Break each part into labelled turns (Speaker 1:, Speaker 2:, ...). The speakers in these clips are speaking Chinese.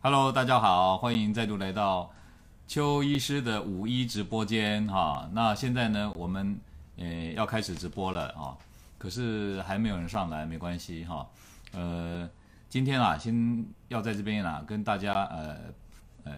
Speaker 1: Hello，大家好，欢迎再度来到邱医师的五一直播间哈。那现在呢，我们呃要开始直播了啊，可是还没有人上来，没关系哈。呃，今天啊，先要在这边啊跟大家呃呃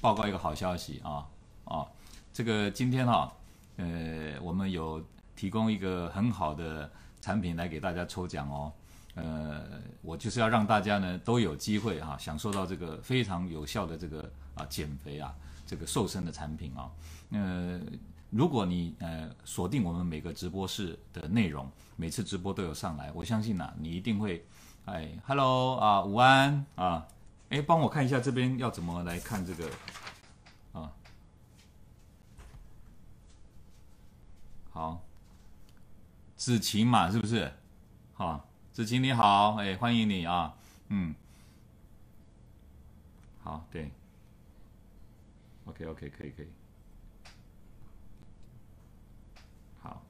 Speaker 1: 报告一个好消息啊啊，这个今天哈呃我们有提供一个很好的产品来给大家抽奖哦。呃，我就是要让大家呢都有机会哈、享受到这个非常有效的这个啊减肥啊这个瘦身的产品啊。呃，如果你呃锁定我们每个直播室的内容，每次直播都有上来，我相信呐、啊，你一定会哎，Hello 啊，午安啊，哎，帮我看一下这边要怎么来看这个啊。好，子晴嘛，是不是？好、啊。子晴你好，哎，欢迎你啊，嗯，好，对，OK OK 可以可以，好，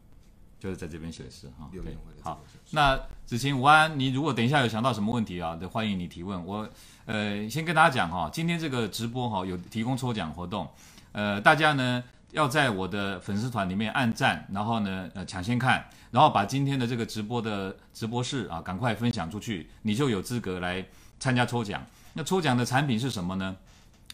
Speaker 1: 就是在这边显示哈，对，好，那子晴午安，你如果等一下有想到什么问题啊，都欢迎你提问。我呃先跟大家讲哈，今天这个直播哈有提供抽奖活动，呃，大家呢。要在我的粉丝团里面按赞，然后呢，呃，抢先看，然后把今天的这个直播的直播室啊，赶快分享出去，你就有资格来参加抽奖。那抽奖的产品是什么呢？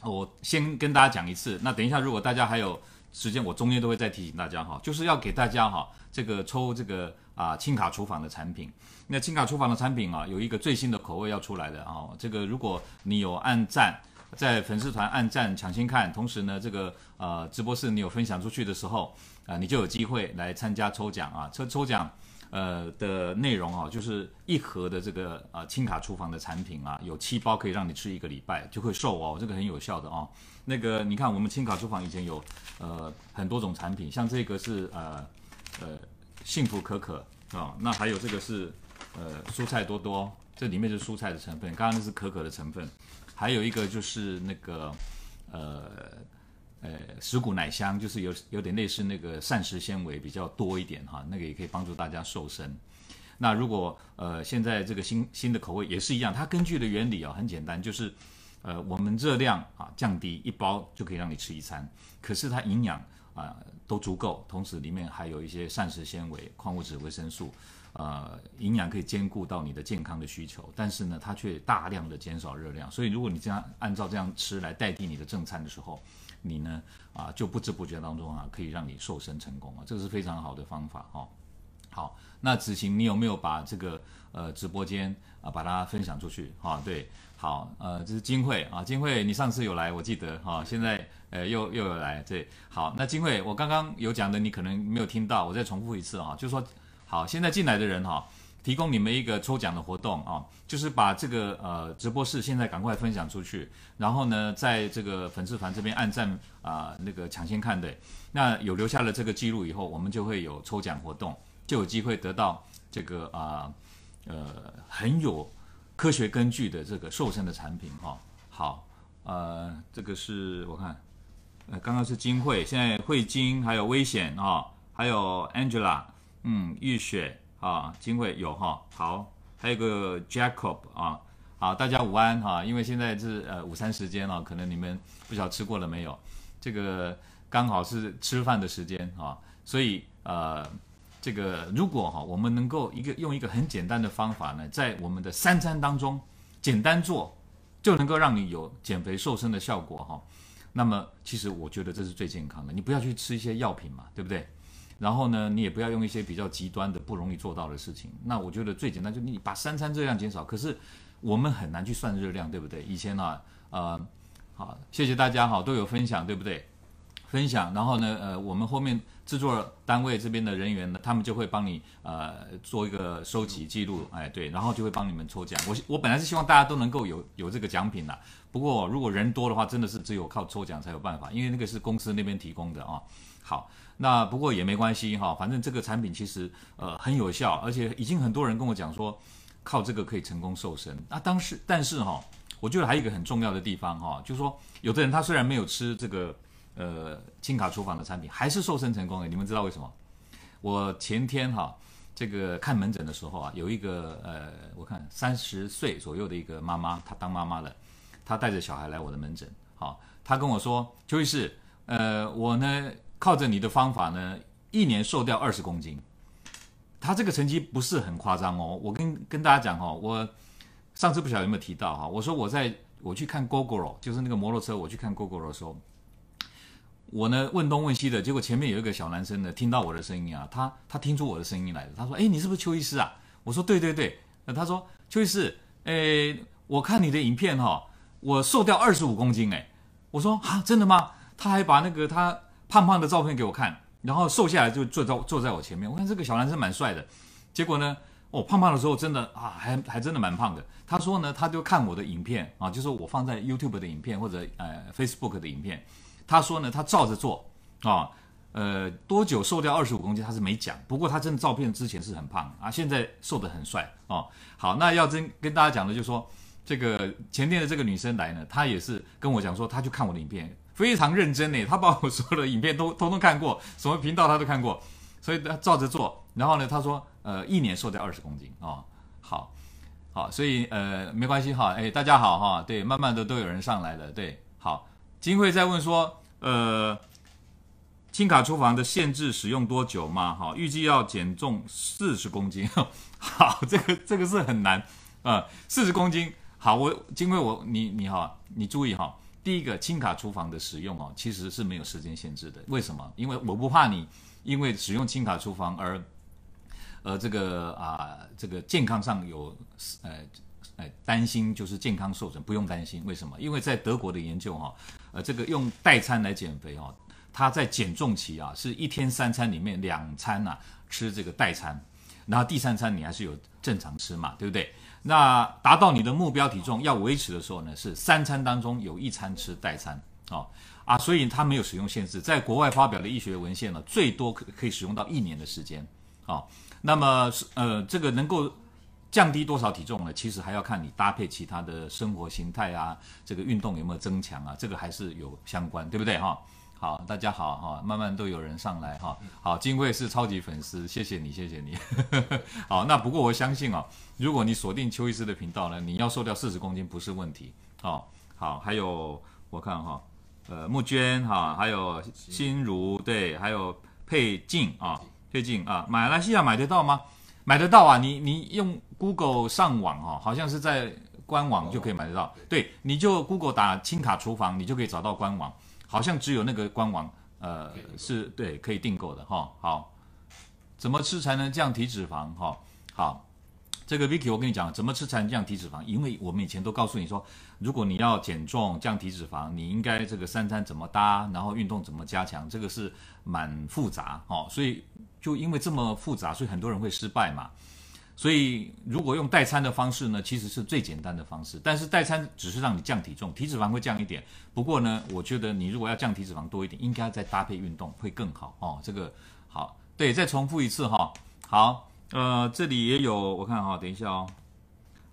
Speaker 1: 我先跟大家讲一次。那等一下，如果大家还有时间，我中间都会再提醒大家哈，就是要给大家哈，这个抽这个啊，轻卡厨房的产品。那轻卡厨房的产品啊，有一个最新的口味要出来的啊，这个如果你有按赞。在粉丝团按赞抢先看，同时呢，这个呃直播室你有分享出去的时候，啊、你就有机会来参加抽奖啊。抽抽奖，呃的内容啊，就是一盒的这个呃轻卡厨房的产品啊，有七包可以让你吃一个礼拜就会瘦哦，这个很有效的哦。那个你看我们轻卡厨房以前有呃很多种产品，像这个是呃呃幸福可可啊、那还有这个是呃蔬菜多多，这里面是蔬菜的成分，刚刚那是可可的成分。还有一个就是那个，呃，呃，十谷奶香，就是有有点类似那个膳食纤维比较多一点哈，那个也可以帮助大家瘦身。那如果呃现在这个新新的口味也是一样，它根据的原理啊很简单，就是呃我们热量啊降低一包就可以让你吃一餐，可是它营养啊都足够，同时里面还有一些膳食纤维、矿物质、维生素。呃，营养可以兼顾到你的健康的需求，但是呢，它却大量的减少热量。所以，如果你这样按照这样吃来代替你的正餐的时候，你呢啊，就不知不觉当中啊，可以让你瘦身成功啊，这个是非常好的方法哈、哦。好，那子晴，你有没有把这个呃直播间啊把它分享出去？哈、对，好，呃，这是金慧啊，金慧，你上次有来，我记得哈、现在呃又又有来，对，好，那金慧，我刚刚有讲的，你可能没有听到，我再重复一次啊，就说。好，现在进来的人哈，提供你们一个抽奖的活动啊，就是把这个呃直播室现在赶快分享出去，然后呢，在这个粉丝团这边按赞啊，那个抢先看的，那有留下了这个记录以后，我们就会有抽奖活动，就有机会得到这个啊呃很有科学根据的这个瘦身的产品哈。好，呃，这个是我看，呃，刚刚是金慧，现在慧晶还有危险啊，还有 Angela。嗯，玉雪啊，金慧有哈，好，还有个 Jacob 啊，好，大家午安哈，因为现在是呃午餐时间了，可能你们不晓得吃过了没有，这个刚好是吃饭的时间哈，所以呃这个如果哈我们能够一个用一个很简单的方法呢，在我们的三餐当中简单做，就能够让你有减肥瘦身的效果哈，那么其实我觉得这是最健康的，你不要去吃一些药品嘛，对不对？然后呢，你也不要用一些比较极端的、不容易做到的事情。那我觉得最简单就是你把三餐热量减少。可是我们很难去算热量，对不对？以前呢、啊，呃，好，谢谢大家哈，都有分享，对不对？分享，然后呢，呃，我们后面制作单位这边的人员呢，他们就会帮你呃做一个收集记录，哎，对，然后就会帮你们抽奖。我我本来是希望大家都能够有有这个奖品的，不过如果人多的话，真的是只有靠抽奖才有办法，因为那个是公司那边提供的啊。好。那不过也没关系哈，反正这个产品其实呃很有效，而且已经很多人跟我讲说，靠这个可以成功瘦身。那当时但是哈，我觉得还有一个很重要的地方哈，就是说有的人他虽然没有吃这个呃轻卡厨房的产品，还是瘦身成功的。你们知道为什么？我前天哈这个看门诊的时候啊，有一个呃我看三十岁左右的一个妈妈，她当妈妈了，她带着小孩来我的门诊，好，她跟我说，邱医师，呃，我呢靠着你的方法呢，一年瘦掉二十公斤。他这个成绩不是很夸张哦，我跟跟大家讲哈、哦，我上次不晓得有没有提到哈，我说我在我去看 Gogoro，就是那个摩托车，我去看 Gogoro 的时候，我呢问东问西的，结果前面有一个小男生呢，听到我的声音啊，他他听出我的声音来了，他说，哎，你是不是邱医师啊？我说对对对，他说邱医师，哎，我看你的影片哈、哦，我瘦掉二十五公斤哎，我说啊，真的吗？他还把那个他胖胖的照片给我看。然后瘦下来就坐在坐在我前面，我看这个小男生蛮帅的，结果呢，哦，胖胖的时候真的啊，还还真的蛮胖的。他说呢，他就看我的影片啊，就是我放在 YouTube 的影片或者呃 Facebook 的影片。他说呢，他照着做啊，呃，多久瘦掉二十五公斤他是没讲，不过他真的照片之前是很胖啊，现在瘦得很帅哦。好，那要真跟大家讲的就是说，这个前店的这个女生来呢，她也是跟我讲说，她就看我的影片。非常认真呢，他把我所有的影片都 通通看过，什么频道他都看过，所以他照着做。然后呢，他说，呃，一年瘦掉二十公斤啊、哦，好，好，所以呃，没关系哈，哎，大家好哈，对，慢慢的都有人上来了，对，好。金慧在问说，呃，轻卡厨房的限制使用多久吗？哈，预计要减重四十公斤，好，这个这个是很难啊，呃、四十公斤，好，我金慧我你你好，你注意哈。第一个轻卡厨房的使用哦，其实是没有时间限制的。为什么？因为我不怕你因为使用轻卡厨房而，呃，这个啊，这个健康上有呃，呃担心，就是健康受损，不用担心。为什么？因为在德国的研究哈，呃，这个用代餐来减肥哦，它在减重期啊，是一天三餐里面两餐呐吃这个代餐，然后第三餐你还是有正常吃嘛，对不对？那达到你的目标体重要维持的时候呢，是三餐当中有一餐吃代餐哦啊，所以它没有使用限制。在国外发表的医学文献呢，最多可可以使用到一年的时间哦。那么呃，这个能够降低多少体重呢？其实还要看你搭配其他的生活形态啊，这个运动有没有增强啊，这个还是有相关，对不对哈？好，大家好哈，慢慢都有人上来哈。好，金贵是超级粉丝，谢谢你，谢谢你。好，那不过我相信哦，如果你锁定邱医师的频道呢，你要瘦掉四十公斤不是问题。好，好，还有我看哈，呃，慕娟哈，还有心如对，还有佩静啊，佩静啊，马来西亚买得到吗？买得到啊，你你用 Google 上网哈，好像是在官网就可以买得到。对，你就 Google 打轻卡厨房，你就可以找到官网。好像只有那个官网，呃，是对可以订购的哈。好，怎么吃才能降体脂肪？哈，好，这个 Vicky 我跟你讲，怎么吃才能降体脂肪？因为我们以前都告诉你说，如果你要减重降体脂肪，你应该这个三餐怎么搭，然后运动怎么加强，这个是蛮复杂哦。所以就因为这么复杂，所以很多人会失败嘛。所以，如果用代餐的方式呢，其实是最简单的方式。但是代餐只是让你降体重，体脂肪会降一点。不过呢，我觉得你如果要降体脂肪多一点，应该再搭配运动会更好哦。这个好，对，再重复一次哈、好，呃，这里也有，我看哈、等一下哦。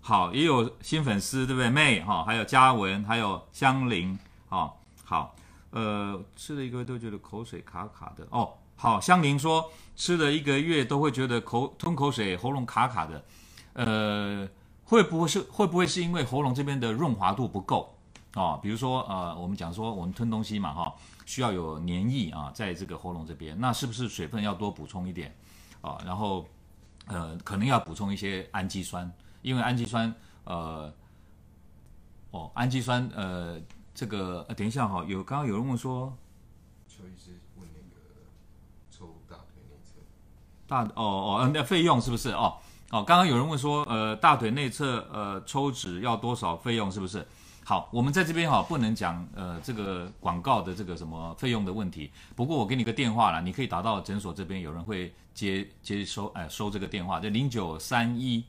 Speaker 1: 好，也有新粉丝，对不对？妹哈，还有嘉文，还有香菱，哦，好，呃，吃了一个都觉得口水卡卡的哦。好，香菱说吃了一个月都会觉得口吞口水，喉咙卡卡的，呃，会不会是会不会是因为喉咙这边的润滑度不够啊、哦？比如说呃，我们讲说我们吞东西嘛哈、需要有黏液啊，在这个喉咙这边，那是不是水分要多补充一点啊、哦？然后呃，可能要补充一些氨基酸，因为氨基酸呃，哦，氨基酸呃，这个、呃、等一下哈，有刚刚有人问说。大哦哦，那费用是不是哦哦？刚刚有人问说，呃，大腿内侧呃抽脂要多少费用？是不是？好，我们在这边哈不能讲呃这个广告的这个什么费用的问题。不过我给你个电话了，你可以打到诊所这边，有人会接接收哎收这个电话，就零九三一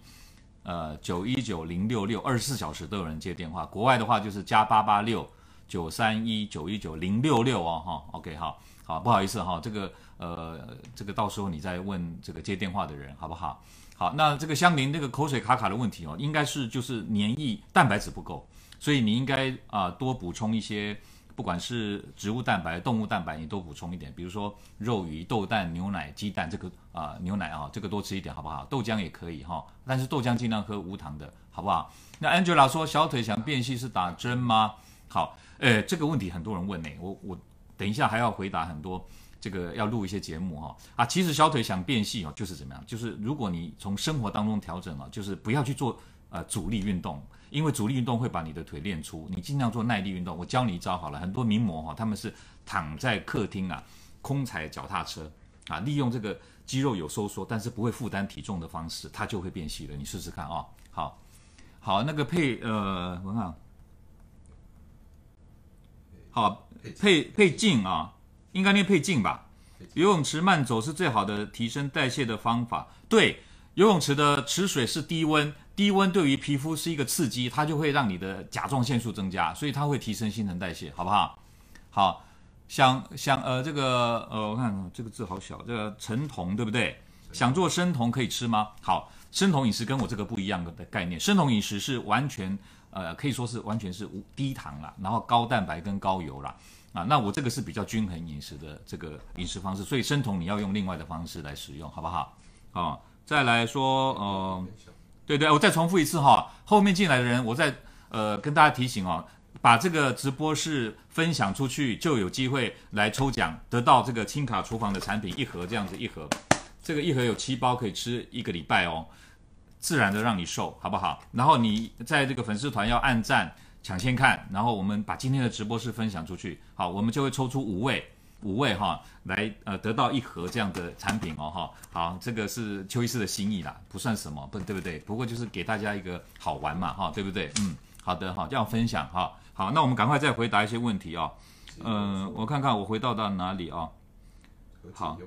Speaker 1: 呃九一九零六六，二十四小时都有人接电话。国外的话就是加八八六九三一九一九零六六哦哈。OK 好，好不好意思哈这个。呃，这个到时候你再问这个接电话的人好不好？好，那这个香菱这个口水卡卡的问题哦，应该是就是黏液蛋白质不够，所以你应该啊、多补充一些不管是植物蛋白、动物蛋白，你多补充一点，比如说肉、鱼、豆蛋、牛奶、鸡蛋，这个啊、牛奶啊，这个多吃一点好不好？豆浆也可以哈、但是豆浆尽量喝无糖的，好不好？那 Angela 说小腿想变细是打针吗？好，诶，这个问题很多人问呢，我我等一下还要回答很多。这个要录一些节目哈啊，其实小腿想变细哦，就是怎么样？就是如果你从生活当中调整啊，就是不要去做呃阻力运动，因为阻力运动会把你的腿练粗。你尽量做耐力运动。我教你一招好了，很多名模哈，他们是躺在客厅啊，空踩脚踏车啊，利用这个肌肉有收缩，但是不会负担体重的方式，它就会变细了。你试试看啊、哦。好，好，那个配呃，文浩，好配配镜啊。应该念配镜吧，游泳池慢走是最好的提升代谢的方法。对，游泳池的池水是低温，低温对于皮肤是一个刺激，它就会让你的甲状腺素增加，所以它会提升新陈代谢，好不好？好，想想呃这个呃我看这个字好小，这个陈彤对不对？想做生酮可以吃吗？好，生酮饮食跟我这个不一样的概念，生酮饮食是完全呃可以说是完全是无低糖啦，然后高蛋白跟高油啦。啊，那我这个是比较均衡饮食的这个饮食方式，所以生酮你要用另外的方式来使用，好不好？啊，再来说，呃，对对，我再重复一次哈，后面进来的人，我再呃跟大家提醒哦，把这个直播室分享出去，就有机会来抽奖，得到这个轻卡厨房的产品一盒，这样子一盒，这个一盒有七包可以吃一个礼拜哦，自然的让你瘦，好不好？然后你在这个粉丝团要按赞。抢先看，然后我们把今天的直播室分享出去，好，我们就会抽出五位，五位哈，来呃得到一盒这样的产品哦哈，好，这个是邱医师的心意啦，不算什么，不对不对？不过就是给大家一个好玩嘛哈，对不对？嗯，好的哈，这样分享哈，好，那我们赶快再回答一些问题哦，嗯、呃，我看看我回到到哪里啊，好。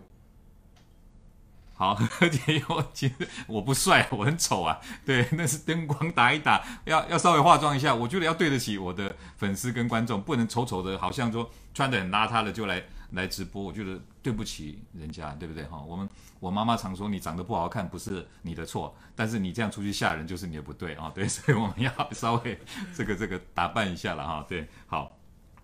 Speaker 1: 好，而且我其实我不帅，我很丑啊。对，那是灯光打一打，要要稍微化妆一下。我觉得要对得起我的粉丝跟观众，不能丑丑的，好像说穿得很邋遢的就来来直播。我觉得对不起人家，对不对哈？我们我妈妈常说，你长得不好看不是你的错，但是你这样出去吓人就是你的不对啊。对，所以我们要稍微这个这个打扮一下了哈。对，好，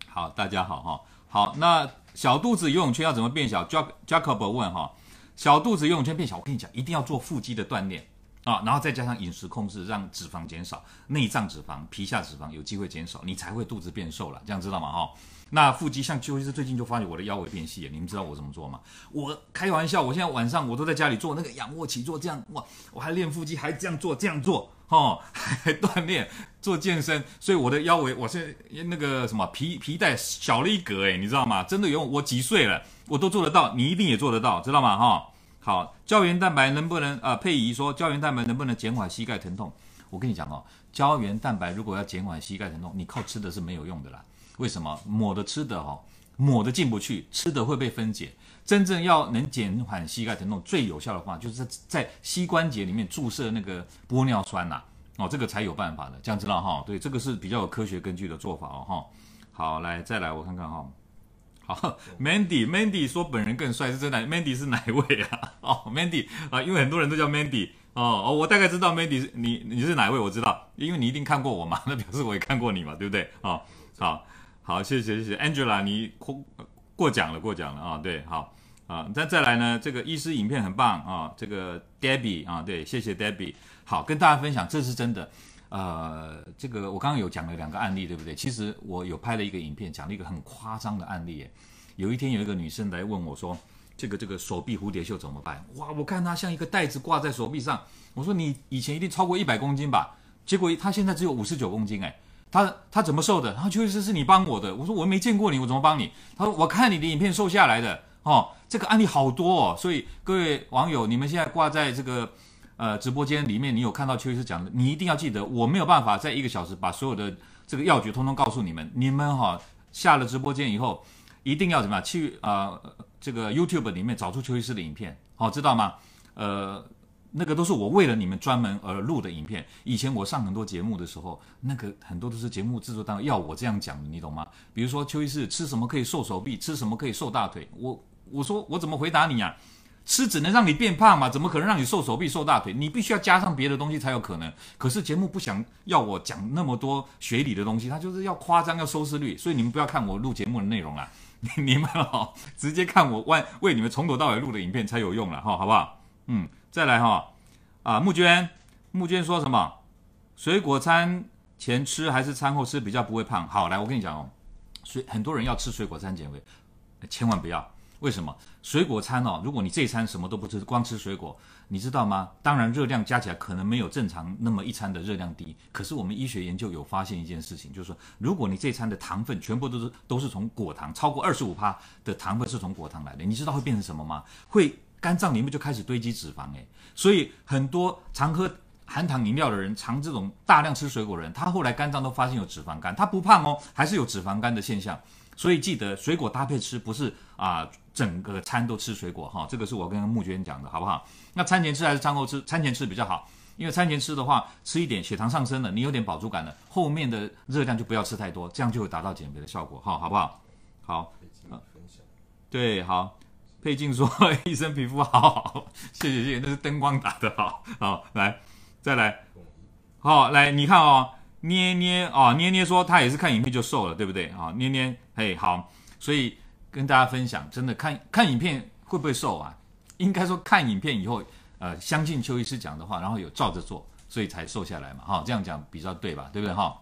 Speaker 1: 好，大家好哈。好，那小肚子游泳圈要怎么变小？Jack Jacob 问哈。小肚子游泳圈变小，我跟你讲，一定要做腹肌的锻炼啊，然后再加上饮食控制，让脂肪减少，内脏脂肪、皮下脂肪有机会减少，你才会肚子变瘦了，这样知道吗？哈，那腹肌像邱医师最近就发现我的腰围变细了，你们知道我怎么做吗？我开玩笑，我现在晚上我都在家里做那个仰卧起坐，这样哇，我还练腹肌，还这样做这样做，哦，还锻炼做健身，所以我的腰围，我现在那个什么皮皮带小了一格，诶，你知道吗？真的有，我几岁了？我都做得到，你一定也做得到，知道吗？哈，好，胶原蛋白能不能呃，佩仪说胶原蛋白能不能减缓膝盖疼痛？我跟你讲哦，胶原蛋白如果要减缓膝盖疼痛，你靠吃的是没有用的啦。为什么？抹的吃的、哦，抹的进不去，吃的会被分解。真正要能减缓膝盖疼痛，最有效的方法就是在膝关节里面注射那个玻尿酸呐、哦，这个才有办法的。这样知道哈？对，这个是比较有科学根据的做法哦哈。好，来再来我看看哈。好，Mandy，Mandy 说本人更帅是真的，Mandy 是哪位啊？哦，Mandy 啊，因为很多人都叫 Mandy 哦哦，我大概知道 Mandy 是你你是哪位？我知道，因为你一定看过我嘛，那表示我也看过你嘛，对不对？哦，好，好，谢谢谢谢，Angela 你过过奖了过奖了啊、哦，对，好啊，再再来呢，这个医师影片很棒啊、这个 Debbie 啊，对，谢谢 Debbie，好，跟大家分享，这是真的。呃，这个我刚刚有讲了两个案例，对不对？其实我有拍了一个影片，讲了一个很夸张的案例。有一天有一个女生来问我说：“这个这个手臂蝴蝶袖怎么办？”哇，我看她像一个袋子挂在手臂上。我说：“你以前一定超过一百公斤吧？”结果她现在只有五十九公斤。哎，她她怎么瘦的？她确实是是你帮我的。我说我没见过你，我怎么帮你？她说我看你的影片瘦下来的。哦，这个案例好多哦。所以各位网友，你们现在挂在这个。呃，直播间里面你有看到邱医师讲的，你一定要记得，我没有办法在一个小时把所有的这个要诀通通告诉你们。你们哈、下了直播间以后，一定要怎么样去啊、呃？这个 YouTube 里面找出邱医师的影片，好、知道吗？呃，那个都是我为了你们专门而录的影片。以前我上很多节目的时候，那个很多都是节目制作单位要我这样讲的，你懂吗？比如说邱医师吃什么可以瘦手臂，吃什么可以瘦大腿，我我说我怎么回答你呀、啊？吃只能让你变胖嘛，怎么可能让你瘦手臂、瘦大腿？你必须要加上别的东西才有可能。可是节目不想要我讲那么多学理的东西，他就是要夸张、要收视率。所以你们不要看我录节目的内容 啦，你们哦，直接看我为为你们从头到尾录的影片才有用了哈，好不好？嗯，再来哈啊，募捐募捐说什么？水果餐前吃还是餐后吃比较不会胖？好，来我跟你讲哦，所以很多人要吃水果餐减肥，千万不要。为什么水果餐哦？如果你这一餐什么都不吃，光吃水果，你知道吗？当然热量加起来可能没有正常那么一餐的热量低。可是我们医学研究有发现一件事情，就是说，如果你这餐的糖分全部都是都是从果糖，超过二十五趴的糖分是从果糖来的，你知道会变成什么吗？会肝脏里面就开始堆积脂肪诶。所以很多常喝含糖饮料的人，常这种大量吃水果的人，他后来肝脏都发现有脂肪肝，他不胖哦，还是有脂肪肝的现象。所以记得水果搭配吃，不是啊、呃，整个餐都吃水果哈。这个是我跟慕娟讲的，好不好？那餐前吃还是餐后吃？餐前吃比较好，因为餐前吃的话，吃一点血糖上升了，你有点饱足感了，后面的热量就不要吃太多，这样就会达到减肥的效果哈，好不好？好，对，好。佩静说医生皮肤好好，谢谢谢谢，那是灯光打得好，好来再来，好来你看哦。捏捏啊、哦，捏捏说他也是看影片就瘦了，对不对啊？捏捏，哎，好，所以跟大家分享，真的看看影片会不会瘦啊？应该说看影片以后，呃，相信邱医师讲的话，然后有照着做，所以才瘦下来嘛，哈，这样讲比较对吧？对不对哈？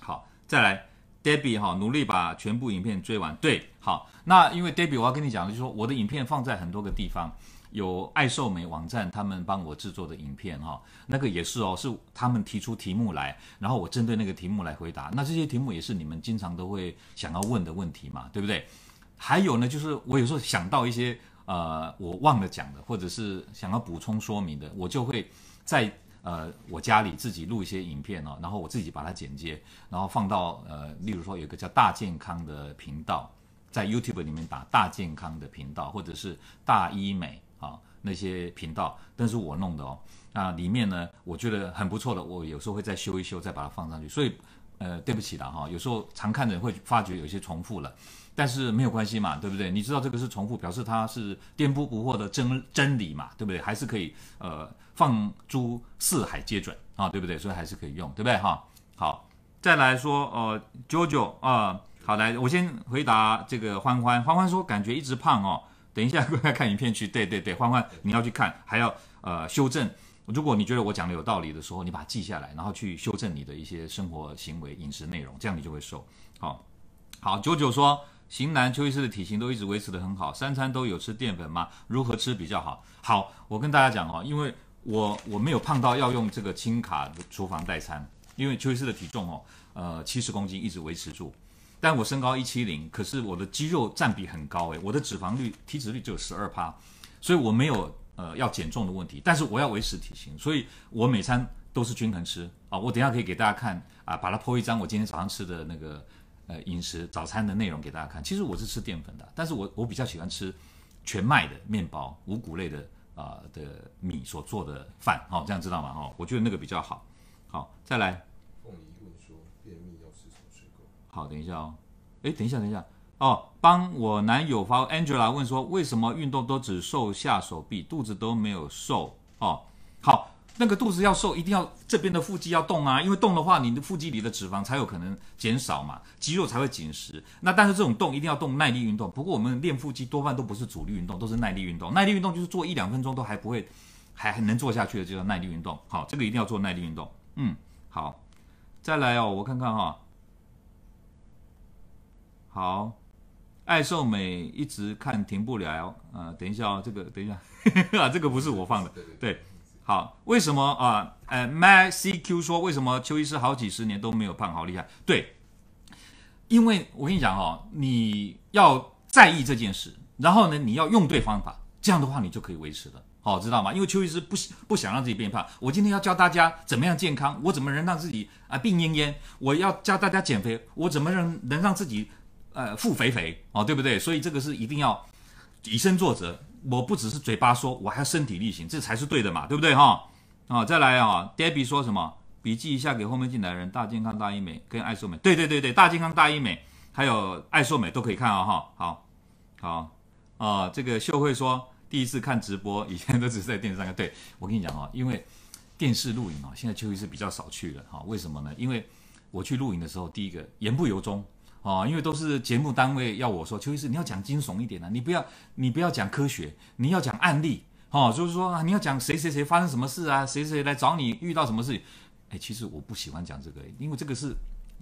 Speaker 1: 好，再来，Debbie 哈，努力把全部影片追完，对，好，那因为 Debbie 我要跟你讲的就是说，我的影片放在很多个地方。有爱瘦美网站，他们帮我制作的影片哈，那个也是哦，是他们提出题目来，然后我针对那个题目来回答。那这些题目也是你们经常都会想要问的问题嘛，对不对？还有呢，就是我有时候想到一些呃我忘了讲的，或者是想要补充说明的，我就会在呃我家里自己录一些影片哦，然后我自己把它剪接，然后放到呃，例如说有个叫大健康的频道，在 YouTube 里面打大健康的频道，或者是大医美。啊，那些频道，但是我弄的哦。那里面呢，我觉得很不错的，我有时候会再修一修，再把它放上去。所以，呃，对不起了哈，有时候常看的人会发觉有些重复了，但是没有关系嘛，对不对？你知道这个是重复，表示它是颠扑不破的真真理嘛，对不对？还是可以呃放诸四海皆准啊，对不对？所以还是可以用，对不对哈？好，再来说呃，JoJo 啊，好来，我先回答这个欢欢，欢欢说感觉一直胖哦。等一下，过来看影片去。对对对，欢欢，你要去看，还要呃修正。如果你觉得我讲的有道理的时候，你把它记下来，然后去修正你的一些生活行为、饮食内容，这样你就会瘦。好，好，九九说，型男邱医师的体型都一直维持得很好，三餐都有吃淀粉吗？如何吃比较好？好，我跟大家讲哦，因为我我没有胖到要用这个轻卡厨房代餐，因为邱医师的体重哦，呃七十公斤一直维持住。但我身高一七零，可是我的肌肉占比很高诶，我的脂肪率体脂率只有十二趴，所以我没有呃要减重的问题，但是我要维持体型，所以我每餐都是均衡吃啊。我等下可以给大家看啊，把它 po 一张我今天早上吃的那个呃饮食早餐的内容给大家看。其实我是吃淀粉的，但是我我比较喜欢吃全麦的面包、五谷类的啊、的米所做的饭，好、哦，这样知道吗？哦，我觉得那个比较好。好，再来。好，等一下哦，诶，等一下，等一下哦，帮我男友发 Angela 问说，为什么运动都只瘦下手臂，肚子都没有瘦哦？好，那个肚子要瘦，一定要这边的腹肌要动啊，因为动的话，你的腹肌里的脂肪才有可能减少嘛，肌肉才会紧实。那但是这种动一定要动耐力运动，不过我们练腹肌多半都不是主力运动，都是耐力运动。耐力运动就是做一两分钟都还不会，还很能做下去的，就叫耐力运动。好，这个一定要做耐力运动。嗯，好，再来哦，我看看哈、哦。好，爱瘦美一直看停不了啊、呃！等一下哦，这个等一下，啊，这个不是我放的，对，好，为什么啊？呃，My CQ 说为什么邱医师好几十年都没有胖，好厉害？对，因为我跟你讲哦，你要在意这件事，然后呢，你要用对方法，这样的话你就可以维持了，好，知道吗？因为邱医师不不想让自己变胖，我今天要教大家怎么样健康，我怎么能让自己啊病恹恹？我要教大家减肥，我怎么能能让自己？呃，腹肥肥哦，对不对？所以这个是一定要以身作则。我不只是嘴巴说，我还要身体力行，这才是对的嘛，对不对哈？啊、哦，再来啊、哦、，Debbie 说什么？笔记一下给后面进来人，大健康、大医美跟爱瘦美。对对对对，大健康、大医美还有爱瘦美都可以看啊、哦、哈。好，好啊、这个秀慧说第一次看直播，以前都只是在电视上看。对，我跟你讲哦，因为电视录影啊，现在邱医师比较少去了哈。为什么呢？因为我去录影的时候，第一个言不由衷哦，因为都是节目单位要我说，邱医师你要讲惊悚一点啊，你不要你不要讲科学，你要讲案例哦，就是说啊，你要讲谁谁谁发生什么事啊，谁谁来找你遇到什么事情。哎，其实我不喜欢讲这个，因为这个是。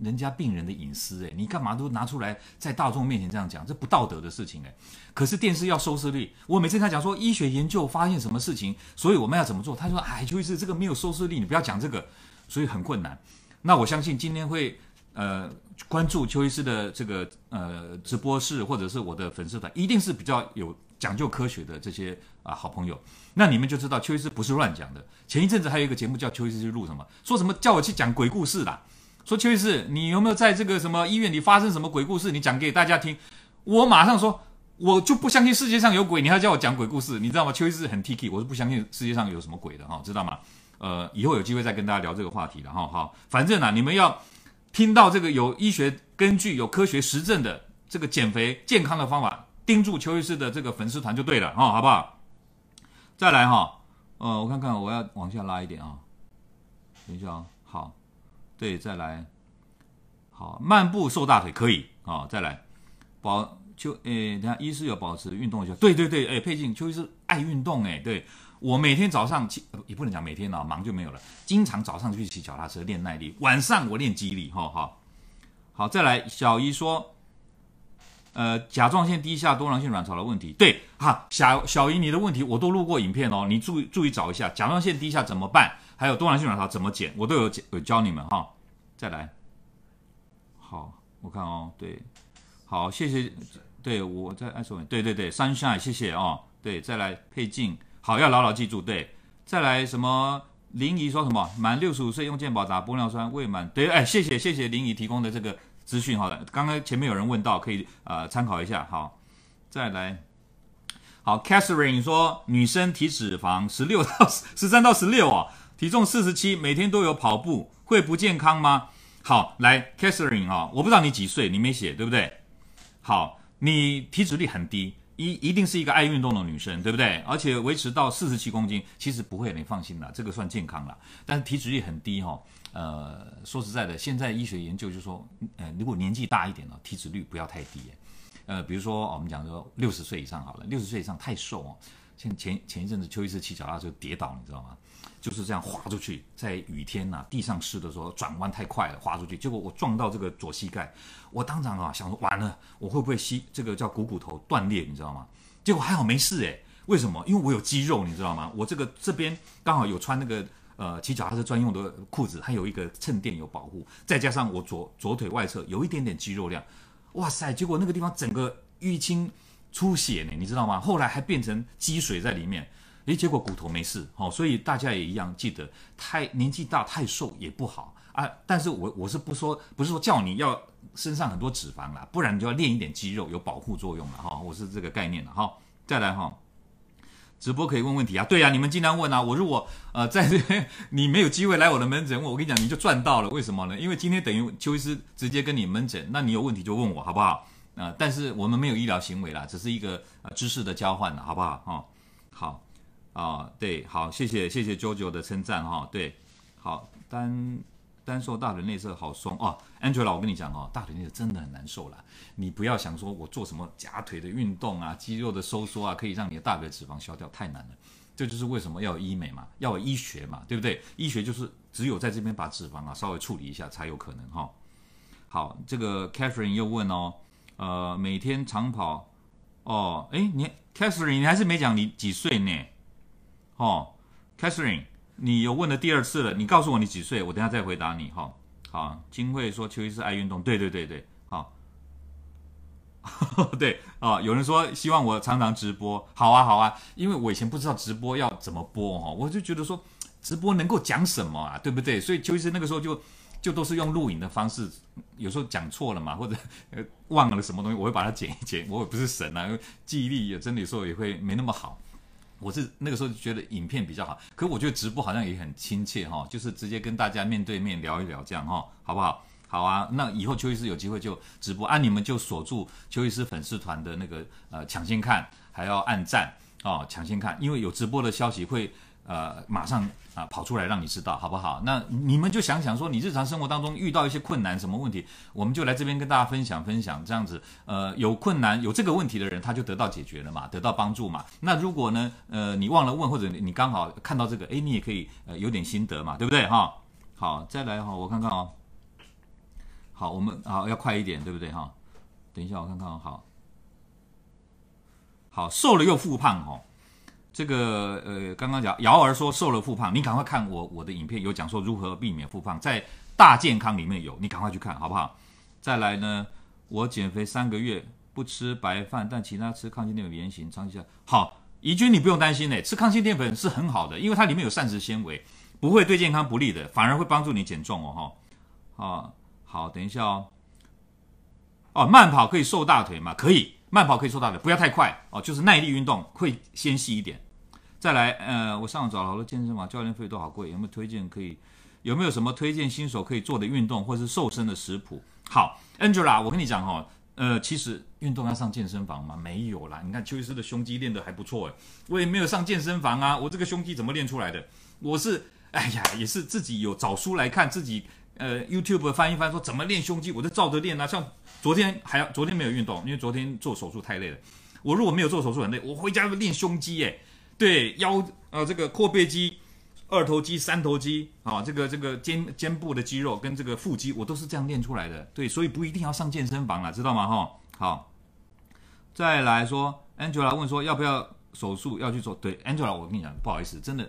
Speaker 1: 人家病人的隐私，哎，你干嘛都拿出来在大众面前这样讲，这不道德的事情，哎。可是电视要收视率，我每次跟他讲说医学研究发现什么事情，所以我们要怎么做？他说，哎，邱医师这个没有收视率，你不要讲这个，所以很困难。那我相信今天会呃关注邱医师的这个呃直播室或者是我的粉丝团，一定是比较有讲究科学的这些啊好朋友。那你们就知道邱医师不是乱讲的。前一阵子还有一个节目叫邱医师去录什么，说什么叫我去讲鬼故事啦。说邱医师，你有没有在这个什么医院里发生什么鬼故事？你讲给大家听。我马上说，我就不相信世界上有鬼，你还叫我讲鬼故事，你知道吗？邱医师很 T K，我是不相信世界上有什么鬼的哈，知道吗？呃，以后有机会再跟大家聊这个话题了哈。好，反正呢、啊，你们要听到这个有医学根据、有科学实证的这个减肥健康的方法，盯住邱医师的这个粉丝团就对了哦，好不好？再来哈，呃，我看看我要往下拉一点啊，等一下啊，好。对，再来，好，漫步瘦大腿可以。啊、哦，再来，保邱诶，等下医师有保持运动一下，对对对，诶，佩静，邱医师爱运动诶，对。我每天早上骑，也不能讲每天啊，忙就没有了，经常早上去骑脚踏车练耐力，晚上我练肌力，哈、哦、好，好，再来，小姨说，呃，甲状腺低下多囊性卵巢的问题，对，哈，小小姨你的问题我都录过影片哦，你注意注意找一下，甲状腺低下怎么办？还有多囊性卵巢怎么减，我都有有教你们哈。再来，好，我看哦，对，好，谢谢，对，我在按手，对对对，Sunshine，谢谢哦，对，再来配镜，好，要牢牢记住，对，再来什么？林怡说什么？满六十五岁用健保打玻尿酸未满，对，哎，谢谢谢谢林怡提供的这个资讯，好的，刚刚前面有人问到，可以呃参考一下，好，再来，好，Catherine 说女生体脂肪十六 到十三到十六啊。体重四十七，每天都有跑步，会不健康吗？好，来，Catherine 啊，我不知道你几岁，你没写对不对？好，你体脂率很低，一一定是一个爱运动的女生，对不对？而且维持到四十七公斤，其实不会，你放心啦，这个算健康了。但是体脂率很低哈，呃，说实在的，现在医学研究就说，呃，如果年纪大一点呢，体脂率不要太低，呃，比如说我们讲说六十岁以上好了，六十岁以上太瘦哦。前前前一阵子邱医师骑脚踏车跌倒，你知道吗？就是这样滑出去，在雨天呐、地上湿的时候，转弯太快了，滑出去，结果我撞到这个左膝盖，我当场啊想说完了，我会不会膝这个叫股骨头断裂，你知道吗？结果还好没事诶，为什么？因为我有肌肉，你知道吗？我这个这边刚好有穿那个呃骑脚踏车专用的裤子，还有一个衬垫有保护，再加上我左左腿外侧有一点点肌肉量，哇塞！结果那个地方整个淤青出血呢，你知道吗？后来还变成积水在里面。诶，结果骨头没事，好，所以大家也一样记得，太年纪大太瘦也不好啊。但是我我是不说，不是说叫你要身上很多脂肪啦，不然你就要练一点肌肉，有保护作用了哈。我是这个概念了哈。再来哈，直播可以问问题啊，对呀，你们经常问啊。我如果呃在这 边你没有机会来我的门诊，我跟你讲你就赚到了。为什么呢？因为今天等于邱医师直接跟你门诊，那你有问题就问我好不好？呃，但是我们没有医疗行为啦，只是一个呃知识的交换了，好不好？哈，好。啊、哦，对，好，谢谢，谢谢 JoJo 的称赞哈，对，好，单单瘦大腿内侧好松哦，Angela，我跟你讲哦，大腿内侧真的很难受啦，你不要想说我做什么夹腿的运动啊，肌肉的收缩啊，可以让你的大腿脂肪消掉，太难了，这就是为什么要有医美嘛，要有医学嘛，对不对？医学就是只有在这边把脂肪啊稍微处理一下才有可能哈。好，这个 Catherine 又问哦，呃，每天长跑，哦，哎，你 Catherine，你还是没讲你几岁呢？哦，Catherine，你有问了第二次了，你告诉我你几岁，我等下再回答你。哈、哦，好，金慧说邱医师爱运动，对对对对，好，对啊、有人说希望我常常直播，好啊好啊，因为我以前不知道直播要怎么播哈，我就觉得说直播能够讲什么啊，对不对？所以邱医师那个时候就就都是用录影的方式，有时候讲错了嘛，或者呃忘了什么东西，我会把它剪一剪，我也不是神啊，记忆力也真的有时候也会没那么好。我是那个时候就觉得影片比较好，可我觉得直播好像也很亲切哈，就是直接跟大家面对面聊一聊这样哈，好不好？好啊，那以后邱医师有机会就直播，啊你们就锁住邱医师粉丝团的那个呃抢先看，还要按赞哦，抢先看，因为有直播的消息会呃马上啊跑出来让你知道，好不好？那你们就想想说，你日常生活当中遇到一些困难什么问题，我们就来这边跟大家分享分享，这样子呃有困难有这个问题的人他就得到解决了嘛，得到帮助嘛。那如果呢呃你忘了问或者你刚好看到这个，诶，你也可以呃有点心得嘛，对不对哈？好，再来哈，我看看哦。好，我们好要快一点，对不对哈？等一下我看看好。好，瘦了又复胖哦，这个呃，刚刚讲瑶儿说瘦了复胖，你赶快看我我的影片，有讲说如何避免复胖，在大健康里面有，你赶快去看好不好？再来呢，我减肥三个月不吃白饭，但其他吃抗性淀粉原型，长期下好，怡君你不用担心嘞，吃抗性淀粉是很好的，因为它里面有膳食纤维，不会对健康不利的，反而会帮助你减重哦哈。啊，好，等一下哦，哦，慢跑可以瘦大腿吗？可以。慢跑可以瘦大腿，不要太快哦，就是耐力运动会纤细一点。再来，呃，我上网找了好多健身房，教练费都好贵，有没有推荐可以？有没有什么推荐新手可以做的运动或是瘦身的食谱？好，Angela，我跟你讲哈、哦，呃，其实运动要上健身房吗？没有啦，你看邱医师的胸肌练得还不错诶，我也没有上健身房啊，我这个胸肌怎么练出来的？我是，哎呀，也是自己有找书来看，自己呃 YouTube 翻一翻，说怎么练胸肌，我就照着练啊，像。昨天还要，昨天没有运动，因为昨天做手术太累了。我如果没有做手术很累，我回家练胸肌耶，对腰呃这个阔背肌、二头肌、三头肌啊，这个这个肩肩部的肌肉跟这个腹肌，我都是这样练出来的。对，所以不一定要上健身房了，知道吗？哈，好。再来说，Angela 问说要不要手术要去做？对，Angela，我跟你讲，不好意思，真的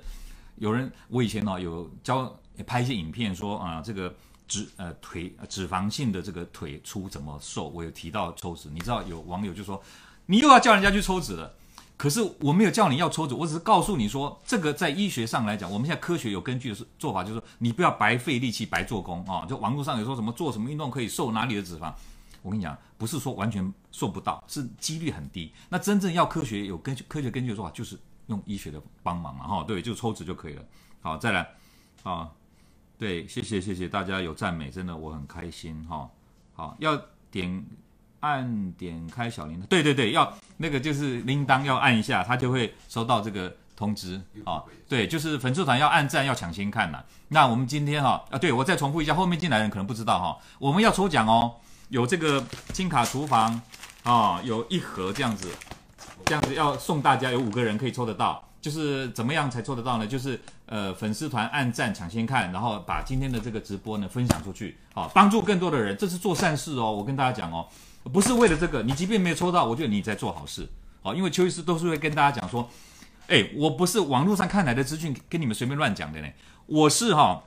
Speaker 1: 有人我以前呢有教拍一些影片说啊这个。脂呃腿脂肪性的这个腿粗怎么瘦？我有提到抽脂，你知道有网友就说你又要叫人家去抽脂了，可是我没有叫你要抽脂，我只是告诉你说这个在医学上来讲，我们现在科学有根据的是做法，就是说你不要白费力气白做工啊、哦。就网络上有说什么做什么运动可以瘦哪里的脂肪，我跟你讲不是说完全瘦不到，是几率很低。那真正要科学有根据科学根据的做法，就是用医学的帮忙嘛哈、对，就抽脂就可以了。好，再来啊。对，谢谢谢谢大家有赞美，真的我很开心哈、好，要点按点开小铃铛，对对对，要那个就是铃铛要按一下，它就会收到这个通知啊、哦。对，就是粉丝团要按赞要抢先看呐。那我们今天哈啊，对我再重复一下，后面进来的人可能不知道哈、哦，我们要抽奖哦，有这个金卡厨房啊、哦，有一盒这样子，这样子要送大家，有五个人可以抽得到。就是怎么样才抽得到呢？就是呃粉丝团按赞抢先看，然后把今天的这个直播呢分享出去，好帮助更多的人，这是做善事哦。我跟大家讲哦，不是为了这个，你即便没有抽到，我觉得你在做好事，好，因为邱医师都是会跟大家讲说，哎，我不是网络上看来的资讯跟你们随便乱讲的呢，我是哈、哦、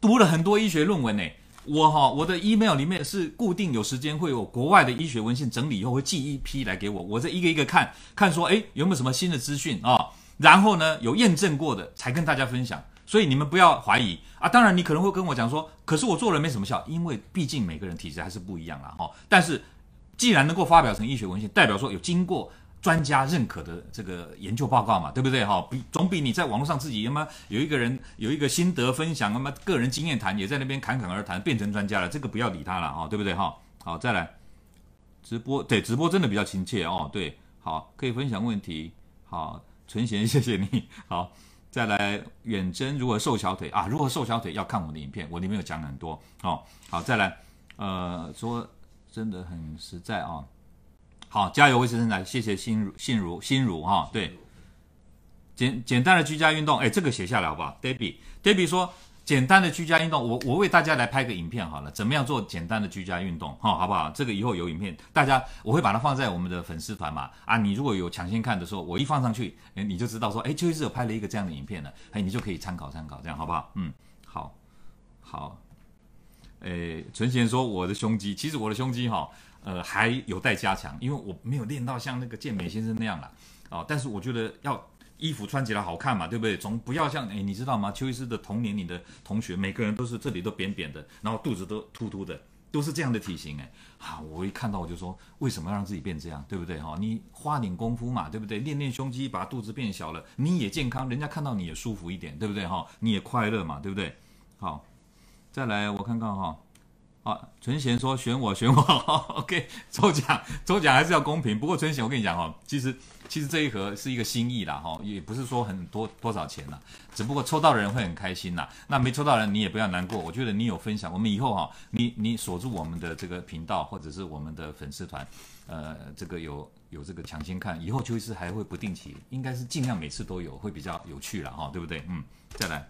Speaker 1: 读了很多医学论文呢。我哈，我的 email 里面是固定有时间会有国外的医学文献整理以后会寄一批来给我，我这一个一个看看说，哎，有没有什么新的资讯啊？然后呢，有验证过的才跟大家分享。所以你们不要怀疑啊。当然你可能会跟我讲说，可是我做了没什么效，因为毕竟每个人体质还是不一样啦哈。但是既然能够发表成医学文献，代表说有经过。专家认可的这个研究报告嘛，对不对哈？比总比你在网络上自己他妈有一个人有一个心得分享，他妈个人经验谈也在那边侃侃而谈，变成专家了，这个不要理他了哈，对不对哈？好，再来直播，对，直播真的比较亲切哦，对，好，可以分享问题，好，纯贤谢谢你，好，再来远征如何瘦小腿啊？如何瘦小腿要看我的影片，我里面有讲很多，哦，好，再来，呃，说真的很实在啊。好，加油维持身材，谢谢心如心如心如哈，对，简简单的居家运动，哎，这个写下来好不好？Debbie，Debbie 说简单的居家运动，我我为大家来拍个影片好了，怎么样做简单的居家运动哈，好不好？这个以后有影片，大家我会把它放在我们的粉丝团嘛，啊，你如果有抢先看的时候，我一放上去，哎，你就知道说，哎，邱医师有拍了一个这样的影片了，哎，你就可以参考参考，这样好不好？嗯，好，好，哎，纯贤说我的胸肌，其实我的胸肌哈。呃，还有待加强，因为我没有练到像那个健美先生那样了，啊、哦，但是我觉得要衣服穿起来好看嘛，对不对？总不要像，哎，你知道吗？邱医师的同年龄的同学，每个人都是这里都扁扁的，然后肚子都凸凸的，都是这样的体型，哎，好，我一看到我就说，为什么要让自己变这样，对不对？哈，你花点功夫嘛，对不对？练练胸肌，把肚子变小了，你也健康，人家看到你也舒服一点，对不对？哈，你也快乐嘛，对不对？好，再来我看看哈。啊，纯贤说选我选我，OK，抽奖抽奖还是要公平。不过纯贤，我跟你讲哦，其实其实这一盒是一个心意啦，哈，也不是说很多多少钱啦，只不过抽到的人会很开心啦。那没抽到人你也不要难过，我觉得你有分享，我们以后哈，你你锁住我们的这个频道或者是我们的粉丝团，呃，这个有有这个抢先看，以后邱医师还会不定期，应该是尽量每次都有，会比较有趣了哈，对不对？嗯，再来，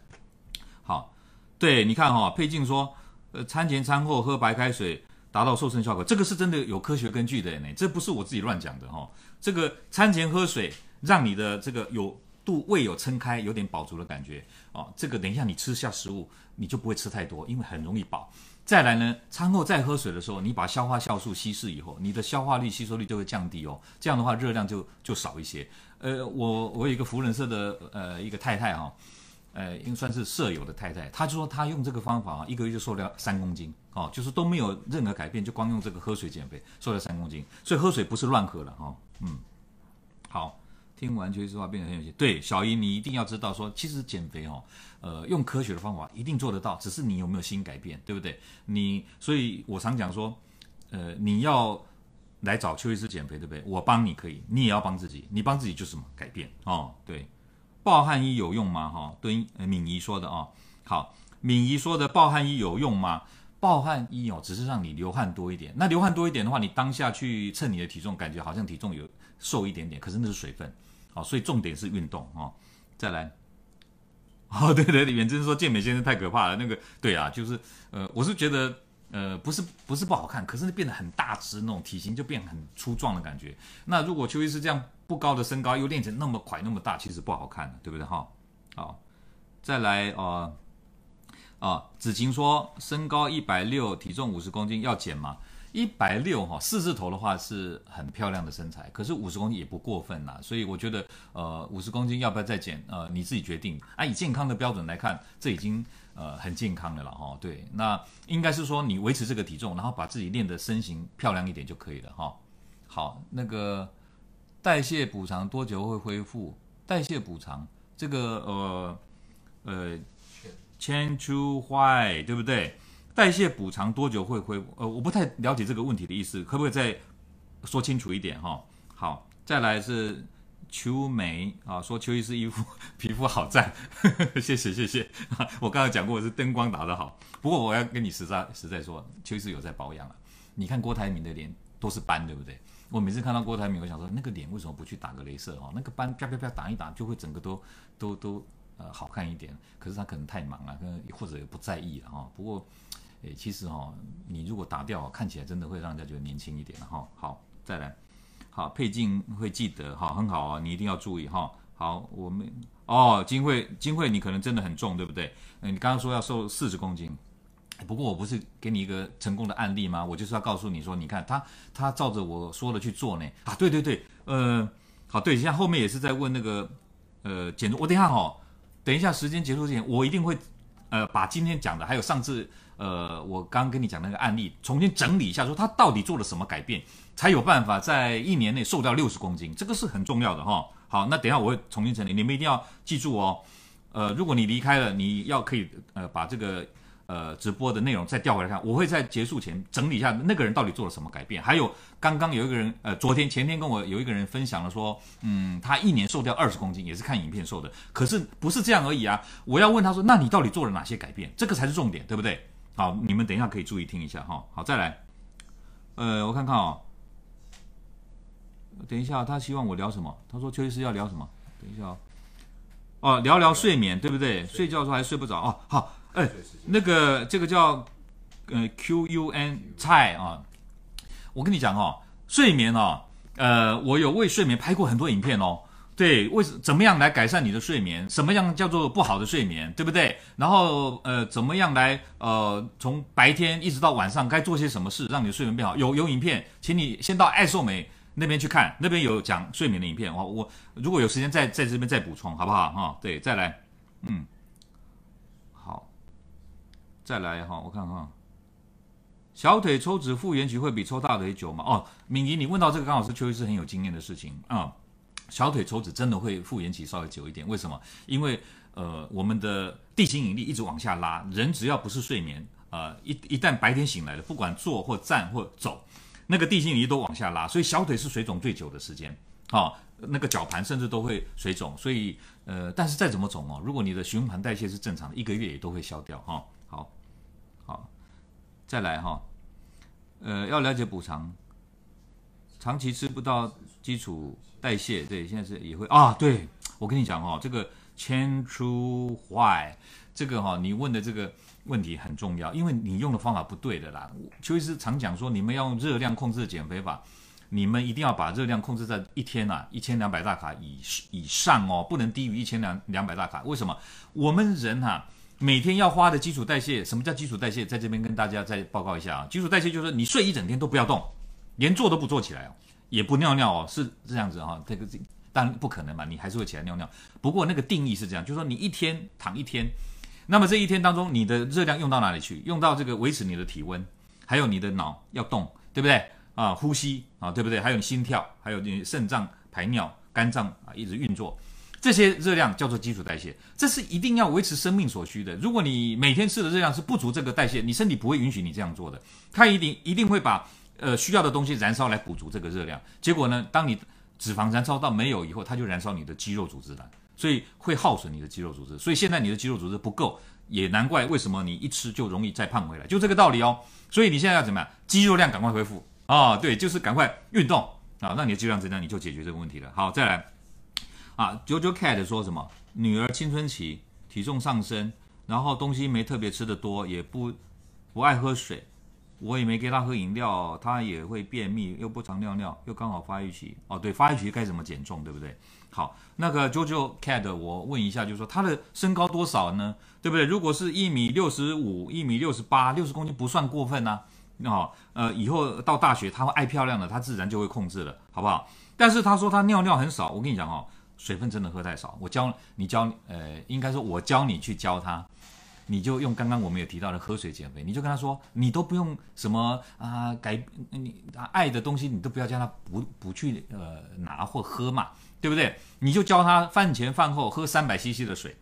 Speaker 1: 好，对，你看哈，佩静说。呃，餐前餐后喝白开水达到瘦身效果，这个是真的有科学根据的呢，这不是我自己乱讲的哈。这个餐前喝水，让你的这个有肚胃有撑开，有点饱足的感觉哦。这个等一下你吃下食物，你就不会吃太多，因为很容易饱。再来呢，餐后再喝水的时候，你把消化酵素稀释以后，你的消化率、吸收率就会降低哦。这样的话，热量就就少一些。呃，我我有一个福人社的呃一个太太哈。呃，应算是舍友的太太，她就说她用这个方法啊，一个月就瘦掉三公斤哦，就是都没有任何改变，就光用这个喝水减肥，瘦掉三公斤。所以喝水不是乱喝了哈、嗯，好，听完邱医师话变得很有趣。对，小姨你一定要知道说，其实减肥哦，呃，用科学的方法一定做得到，只是你有没有心改变，对不对？你，所以我常讲说，呃，你要来找邱医师减肥，对不对？我帮你可以，你也要帮自己，你帮自己就是什么改变哦，对。暴汗衣有用吗？哈，对，敏仪说的啊、哦。好，敏仪说的暴汗衣有用吗？暴汗衣哦，只是让你流汗多一点。那流汗多一点的话，你当下去称你的体重，感觉好像体重有瘦一点点，可是那是水分。好，所以重点是运动哦。再来，哦，对对，远征说健美先生太可怕了。那个，对啊，就是呃，我是觉得。呃，不是不是不好看，可是变得很大只，那种体型就变很粗壮的感觉。那如果邱医师这样不高的身高又练成那么快那么大，其实不好看的，对不对哈？好，再来呃，啊，子晴说身高一百六，体重五十公斤要减吗？一百六哈，四字头的话是很漂亮的身材，可是五十公斤也不过分呐。所以我觉得呃，五十公斤要不要再减？呃，你自己决定。啊，以健康的标准来看，这已经。呃，很健康的了哈，对，那应该是说你维持这个体重，然后把自己练的身形漂亮一点就可以了哈。好，那个代谢补偿多久会恢复？代谢补偿这个呃呃，change to why 对不对？代谢补偿多久会恢复？呃，我不太了解这个问题的意思，可不可以再说清楚一点哈？好，再来是。秋梅啊，说邱医师衣服皮肤好赞，谢谢谢谢。我刚才讲过是灯光打得好，不过我要跟你实在实在说，邱医师有在保养啊。你看郭台铭的脸都是斑，对不对？我每次看到郭台铭，我想说那个脸为什么不去打个镭射哈？那个斑啪啪啪打一打就会整个都都都呃好看一点。可是他可能太忙了，跟或者也不在意了哈。不过诶，其实哈，你如果打掉，看起来真的会让人家觉得年轻一点哈。好，再来。好，佩静会记得，好，很好啊，你一定要注意哈。好，我们哦，金慧，金慧，你可能真的很重，对不对？嗯，你刚刚说要瘦四十公斤，不过我不是给你一个成功的案例吗？我就是要告诉你说，你看他，他照着我说的去做呢。啊，对对对，呃，好，对，现在后面也是在问那个，呃，减重，我等一下哈，等一下时间结束之前，我一定会，呃，把今天讲的还有上次。呃，我刚跟你讲那个案例，重新整理一下，说他到底做了什么改变，才有办法在一年内瘦掉六十公斤，这个是很重要的哈。好，那等一下我会重新整理，你们一定要记住哦。呃，如果你离开了，你要可以呃把这个呃直播的内容再调回来看，我会在结束前整理一下那个人到底做了什么改变。还有刚刚有一个人，呃，昨天前天跟我有一个人分享了说，嗯，他一年瘦掉二十公斤，也是看影片瘦的，可是不是这样而已啊。我要问他说，那你到底做了哪些改变？这个才是重点，对不对？好，你们等一下可以注意听一下哈。好，再来，呃，我看看哦。等一下，他希望我聊什么？他说邱医师要聊什么？等一下哦。哦，聊聊睡眠，对不对？睡觉的时候还睡不着哦。好，哎，那个这个叫呃 Q U N 菜啊。我跟你讲哦，睡眠哦，呃，我有为睡眠拍过很多影片哦。对，为什怎么样来改善你的睡眠？什么样叫做不好的睡眠，对不对？然后呃，怎么样来呃，从白天一直到晚上该做些什么事，让你的睡眠变好？有有影片，请你先到爱瘦美那边去看，那边有讲睡眠的影片。我我如果有时间再在这边再补充，好不好？哈，对，再来，嗯，好，再来哈，我看看，小腿抽脂复原期会比抽大腿久吗？哦，敏仪，你问到这个刚好是邱医师很有经验的事情啊。小腿抽脂真的会复原期稍微久一点，为什么？因为呃，我们的地心引力一直往下拉，人只要不是睡眠，呃，一一旦白天醒来了，不管坐或站或走，那个地心引力都往下拉，所以小腿是水肿最久的时间，哦，那个脚盘甚至都会水肿，所以呃，但是再怎么肿哦，如果你的循环代谢是正常的，一个月也都会消掉哈、好，再来哈、呃，要了解补偿，长期吃不到基础代谢，对，现在是也会啊，对，我跟你讲哦，这个 Chen Chu Huai，这个哈、你问的这个。问题很重要，因为你用的方法不对的啦。邱医师常讲说，你们要用热量控制减肥法，你们一定要把热量控制在一天啊一千两百大卡以以上哦，不能低于一千两两百大卡。为什么？我们人哈、每天要花的基础代谢，什么叫基础代谢？在这边跟大家再报告一下啊，基础代谢就是你睡一整天都不要动，连坐都不坐起来哦，也不尿尿哦，是这样子哈、这个当然不可能嘛，你还是会起来尿尿。不过那个定义是这样，就是说你一天躺一天。那么这一天当中，你的热量用到哪里去？用到这个维持你的体温，还有你的脑要动，对不对啊？呼吸啊，对不对？还有你心跳，还有你肾脏排尿、肝脏啊一直运作，这些热量叫做基础代谢，这是一定要维持生命所需的。如果你每天吃的热量是不足这个代谢，你身体不会允许你这样做的，它一定一定会把呃需要的东西燃烧来补足这个热量。结果呢，当你脂肪燃烧到没有以后，它就燃烧你的肌肉组织了。所以会耗损你的肌肉组织，所以现在你的肌肉组织不够，也难怪为什么你一吃就容易再胖回来，就这个道理哦。所以你现在要怎么样？肌肉量赶快恢复啊、对，就是赶快运动啊，让你的肌肉量增加，你就解决这个问题了。好，再来啊，JoJo Cat 说什么？女儿青春期体重上升，然后东西没特别吃得多，也不不爱喝水。我也没给她喝饮料，她也会便秘，又不常尿尿，又刚好发育期。哦，对，发育期该怎么减重，对不对？好，那个 JoJo Cat，我问一下，就是说她的身高多少呢？对不对？如果是一米六十五、一米六十八、六十公斤不算过分呐、啊。哦，呃，以后到大学她会爱漂亮的，她自然就会控制了，好不好？但是她说她尿尿很少，我跟你讲哦，水分真的喝太少。我教你教你，呃，应该说我教你去教他。你就用刚刚我们有提到的喝水减肥，你就跟他说，你都不用什么啊改你爱的东西，你都不要叫他不不去呃拿或喝嘛，对不对？你就教他饭前饭后喝三百 CC 的水，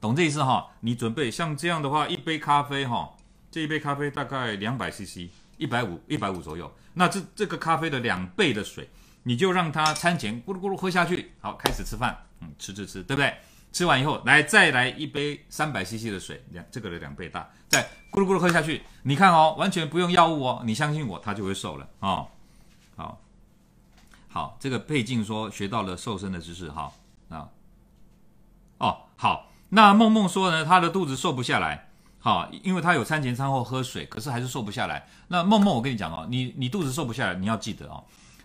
Speaker 1: 懂这意思哈？你准备像这样的话，一杯咖啡哈，这一杯咖啡大概两百 CC，一百五一百五左右，那这这个咖啡的两倍的水，你就让他餐前咕噜咕噜喝下去，好，开始吃饭，嗯，吃吃吃，对不对？吃完以后，来再来一杯三百 CC 的水，两这个的两倍大，再咕噜咕噜喝下去。你看哦，完全不用药物哦，你相信我，他就会瘦了哦。好，好，这个佩静说学到了瘦身的知识哈啊。哦，好，那梦梦说呢，她的肚子瘦不下来，好，因为她有餐前餐后喝水，可是还是瘦不下来。那梦梦，我跟你讲哦，你你肚子瘦不下来，你要记得哦。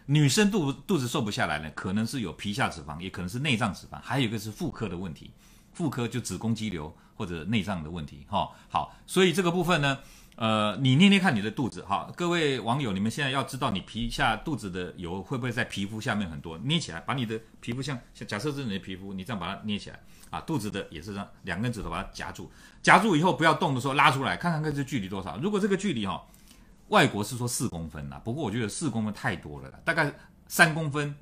Speaker 1: 女生肚肚子瘦不下来呢，可能是有皮下脂肪，也可能是内脏脂肪，还有一个是妇科的问题，妇科就子宫肌瘤或者内脏的问题。哈、好，所以这个部分呢，呃，你捏捏看你的肚子，哈，各位网友，你们现在要知道你皮下肚子的油会不会在皮肤下面很多，捏起来，把你的皮肤像像假设是你的皮肤，你这样把它捏起来，啊，肚子的也是这样，两根指头把它夹住，夹住以后不要动的时候拉出来，看看看这距离多少，如果这个距离哈。外国是说四公分呐，不过我觉得四公分太多了啦，大概三公分，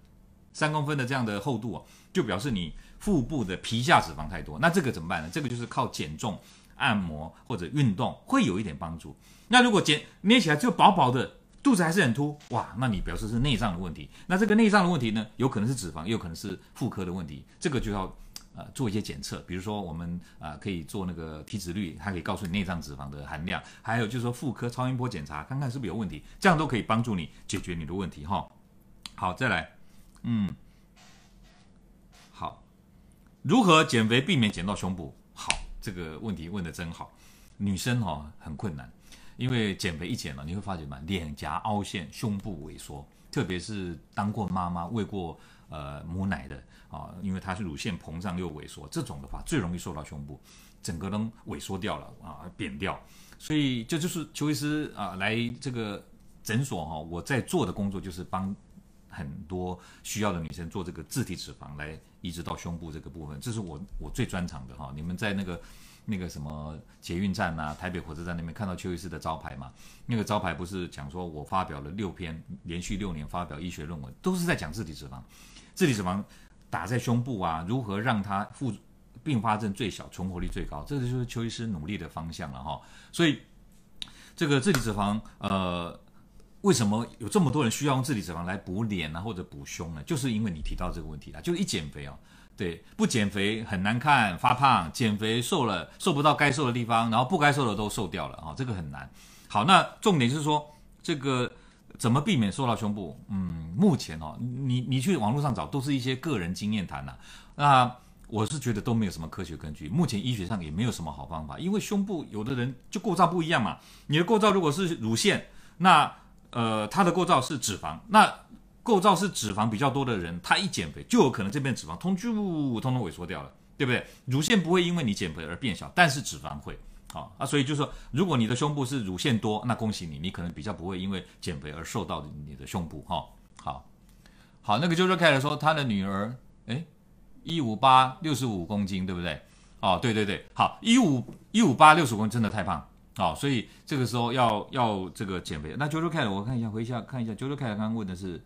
Speaker 1: 三公分的这样的厚度哦，就表示你腹部的皮下脂肪太多。那这个怎么办呢？这个就是靠减重、按摩或者运动会有一点帮助。那如果减捏起来就薄薄的，肚子还是很凸，哇，那你表示是内脏的问题。那这个内脏的问题呢，有可能是脂肪，也有可能是妇科的问题，这个就要。呃，做一些检测，比如说我们啊、呃、可以做那个体脂率，它可以告诉你内脏脂肪的含量，还有就是说妇科超音波检查，看看是不是有问题，这样都可以帮助你解决你的问题哈。好，再来，嗯，好，如何减肥避免减到胸部？好，这个问题问得真好，女生哈、哦、很困难，因为减肥一减了，你会发觉嘛，脸颊凹陷，胸部萎缩，特别是当过妈妈、喂过。呃，母奶的啊，因为它是乳腺膨胀又萎缩，这种的话最容易受到胸部，整个都萎缩掉了啊，扁掉。所以这就，就是邱医师啊来这个诊所哈、我在做的工作就是帮很多需要的女生做这个自体脂肪来移植到胸部这个部分，这是我我最专长的哈、你们在那个那个什么捷运站啊，台北火车站那边看到邱医师的招牌嘛？那个招牌不是讲说我发表了六篇，连续六年发表医学论文，都是在讲自体脂肪。自体脂肪打在胸部啊，如何让它副并发症最小、存活率最高？这个就是邱医师努力的方向了哈。所以这个自体脂肪，呃，为什么有这么多人需要用自体脂肪来补脸啊或者补胸呢？就是因为你提到这个问题啦，就是一减肥哦，对，不减肥很难看，发胖；减肥瘦了，瘦不到该瘦的地方，然后不该瘦的都瘦掉了啊、这个很难。好，那重点是说这个。怎么避免瘦到胸部？嗯，目前哦，你你去网络上找都是一些个人经验谈呐。那我是觉得都没有什么科学根据，目前医学上也没有什么好方法。因为胸部有的人就构造不一样嘛。你的构造如果是乳腺，那呃，它的构造是脂肪，那构造是脂肪比较多的人，他一减肥就有可能这边脂肪通就通通萎缩掉了，对不对？乳腺不会因为你减肥而变小，但是脂肪会。好啊，所以就是说，如果你的胸部是乳腺多，那恭喜你，你可能比较不会因为减肥而瘦到你的胸部哈。好，好，那个就是开始说他的女儿，哎，一五八六十五公斤，对不对？哦，对对对，好，一五一五八六十五公斤真的太胖，哦，所以这个时候要要这个减肥。那 JoJo Cat，我看一下，回一下看一下，JoJo Cat 刚刚问的是，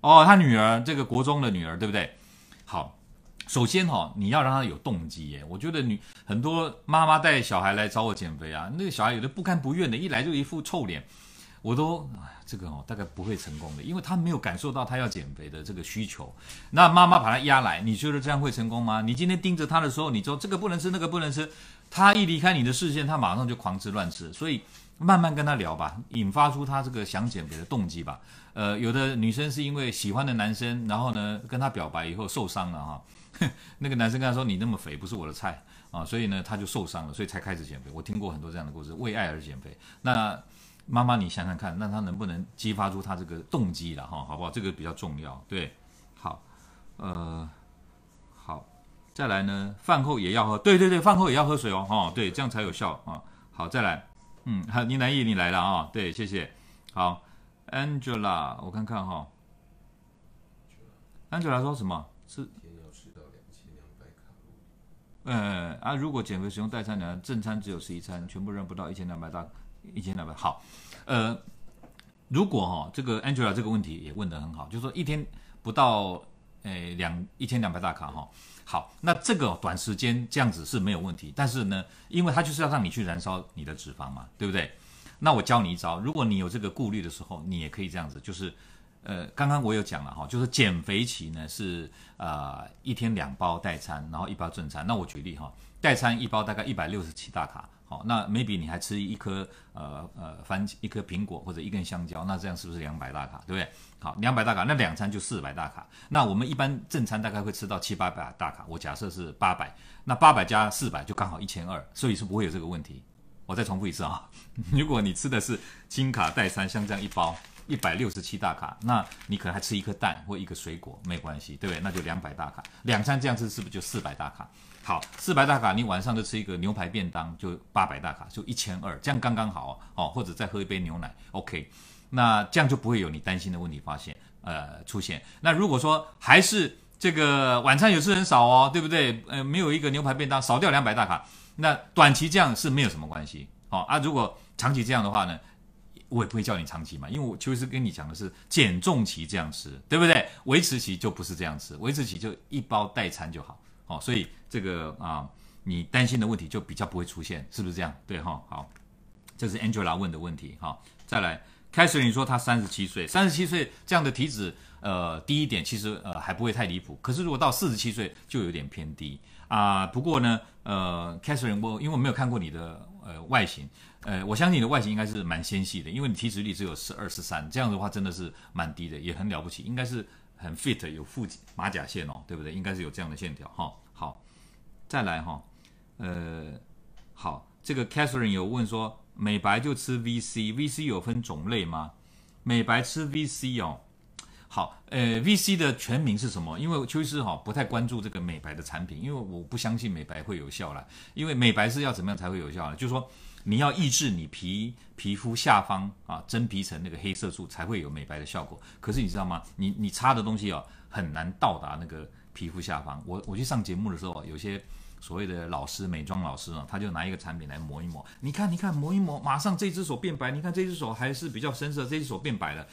Speaker 1: 哦，他女儿这个国中的女儿，对不对？好。首先哈，你要让他有动机耶。我觉得女很多妈妈带小孩来找我减肥啊，那个小孩有的不甘不愿的，一来就一副臭脸，我都哎，这个哦大概不会成功的，因为他没有感受到他要减肥的这个需求。那妈妈把他压来，你觉得这样会成功吗？你今天盯着他的时候，你说这个不能吃，那个不能吃，他一离开你的视线，他马上就狂吃乱吃。所以慢慢跟他聊吧，引发出他这个想减肥的动机吧。呃，有的女生是因为喜欢的男生，然后呢跟他表白以后受伤了哈。那个男生跟他说：“你那么肥，不是我的菜啊！”所以呢，他就受伤了，所以才开始减肥。我听过很多这样的故事，为爱而减肥。那妈妈，你想想看，那他能不能激发出他这个动机了哈？好不好？这个比较重要。对，好，呃，好，再来呢，饭后也要喝。对对对，饭后也要喝水哦。哦，对，这样才有效啊。好，再来，嗯，好，倪南义你来了啊。对，谢谢。好，Angela，我看看哈。Angela 说什么？是。呃啊，如果减肥使用代餐呢，正餐只有十一餐，全部人不到一千两百大，一千两百好。呃，如果哈、哦，这个 Angela 这个问题也问得很好，就是说一天不到诶两一千两百大卡哈、哦。好，那这个短时间这样子是没有问题，但是呢，因为它就是要让你去燃烧你的脂肪嘛，对不对？那我教你一招，如果你有这个顾虑的时候，你也可以这样子，就是。呃，刚刚我有讲了哈，就是减肥期呢是啊、呃、一天两包代餐，然后一包正餐。那我举例哈，代餐一包大概一百六十七大卡，好，那 maybe 你还吃一颗呃呃番茄一颗苹果或者一根香蕉，那这样是不是两百大卡，对不对？好，两百大卡，那两餐就四百大卡。那我们一般正餐大概会吃到七八百大卡，我假设是八百，那八百加四百就刚好一千二，所以是不会有这个问题。我再重复一次啊，如果你吃的是轻卡代餐，像这样一包。一百六十七大卡，那你可能还吃一颗蛋或一个水果，没关系，对不对？那就两百大卡，两餐这样吃是不是就四百大卡？好，四百大卡，你晚上就吃一个牛排便当，就八百大卡，就一千二，这样刚刚好哦。或者再喝一杯牛奶，OK，那这样就不会有你担心的问题发现，呃，出现。那如果说还是这个晚餐有吃很少哦，对不对？呃，没有一个牛排便当，少掉两百大卡，那短期这样是没有什么关系，哦、啊。如果长期这样的话呢？我也不会叫你长期嘛，因为我其实跟你讲的是减重期这样吃，对不对？维持期就不是这样吃，维持期就一包代餐就好，哦，所以这个啊，你担心的问题就比较不会出现，是不是这样？对哈，好，这是 Angela 问的问题哈。再来，Catherine 说他三十七岁，三十七岁这样的体脂，呃，低一点其实呃还不会太离谱，可是如果到四十七岁就有点偏低啊。不过呢，呃，Catherine 我因为我没有看过你的呃外形。呃，我相信你的外形应该是蛮纤细的，因为你体脂率只有十二十三，这样的话真的是蛮低的，也很了不起，应该是很 fit，有腹马甲线哦，对不对？应该是有这样的线条哈。好，再来哈，呃，好，这个 Catherine 有问说，美白就吃 VC，VC 有分种类吗？美白吃 VC 哦。好，呃，VC 的全名是什么？因为邱医师哈不太关注这个美白的产品，因为我不相信美白会有效啦，因为美白是要怎么样才会有效呢？就是说。你要抑制你皮皮肤下方啊真皮层那个黑色素才会有美白的效果。可是你知道吗？你你擦的东西哦很难到达那个皮肤下方。我我去上节目的时候，有些所谓的老师美妆老师啊，他就拿一个产品来抹一抹。你看你看抹一抹，马上这只手变白。你看这只手还是比较深色，这只手变白了。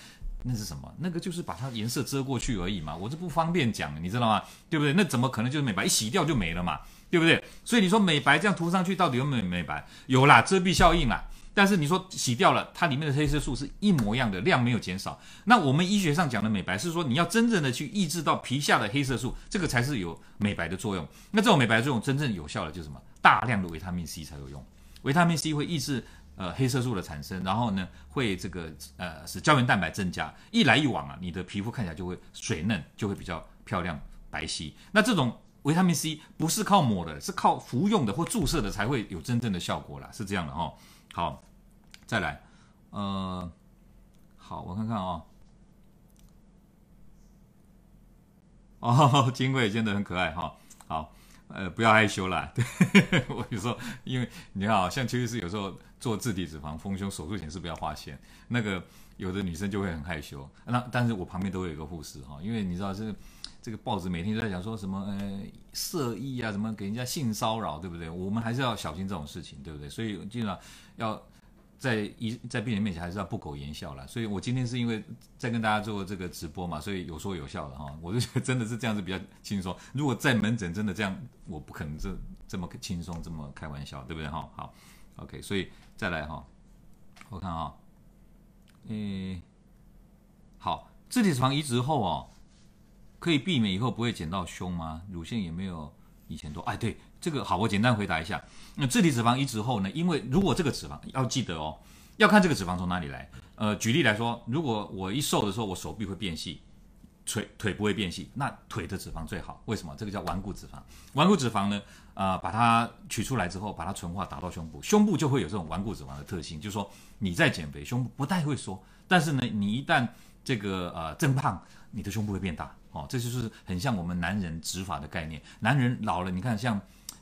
Speaker 1: 那是什么？那个就是把它颜色遮过去而已嘛，我这不方便讲，你知道吗？对不对？那怎么可能就是美白？一洗掉就没了嘛，对不对？所以你说美白这样涂上去到底有没有美白？有啦，遮蔽效应啦。但是你说洗掉了，它里面的黑色素是一模一样的，量没有减少。那我们医学上讲的美白是说，你要真正的去抑制到皮下的黑色素，这个才是有美白的作用。那这种美白作用真正有效的就是什么？大量的维他命 C 才有用。维他命 C 会抑制呃黑色素的产生，然后呢会这个呃使胶原蛋白增加，一来一往啊，你的皮肤看起来就会水嫩，就会比较漂亮白皙。那这种维他命 C 不是靠抹的，是靠服用的或注射的才会有真正的效果啦，是这样的哈、哦。好。再来，呃，好，我看看啊、哦，哦，金贵真的很可爱哈、呃，不要害羞啦，对，我就说，因为你看，像邱医师有时候做自体脂肪丰胸手术前是不要花钱？那个有的女生就会很害羞，那但是我旁边都有一个护士哈，因为你知道这这个报纸每天都在讲说什么呃色艺啊，什么给人家性骚扰，对不对？我们还是要小心这种事情，对不对？所以尽量要。在医在病人面前还是要不苟言笑啦，所以我今天是因为在跟大家做这个直播嘛，所以有说有笑的哈，我就觉得真的是这样子比较轻松。如果在门诊真的这样，我不可能这这么轻松这么开玩笑，对不对哈？好，OK，所以再来哈，我看啊，诶，好，自体脂肪移植后哦，可以避免以后不会减到胸吗？乳腺也没有以前多，哎，对。这个好，我简单回答一下。那自体脂肪移植后呢？因为如果这个脂肪要记得哦，要看这个脂肪从哪里来。呃，举例来说，如果我一瘦的时候，我手臂会变细，腿腿不会变细，那腿的脂肪最好。为什么？这个叫顽固脂肪。顽固脂肪呢，啊、呃，把它取出来之后，把它纯化打到胸部，胸部就会有这种顽固脂肪的特性，就是说你在减肥，胸部不太会缩，但是呢，你一旦这个呃增胖，你的胸部会变大。哦，这就是很像我们男人植发的概念。男人老了，你看像。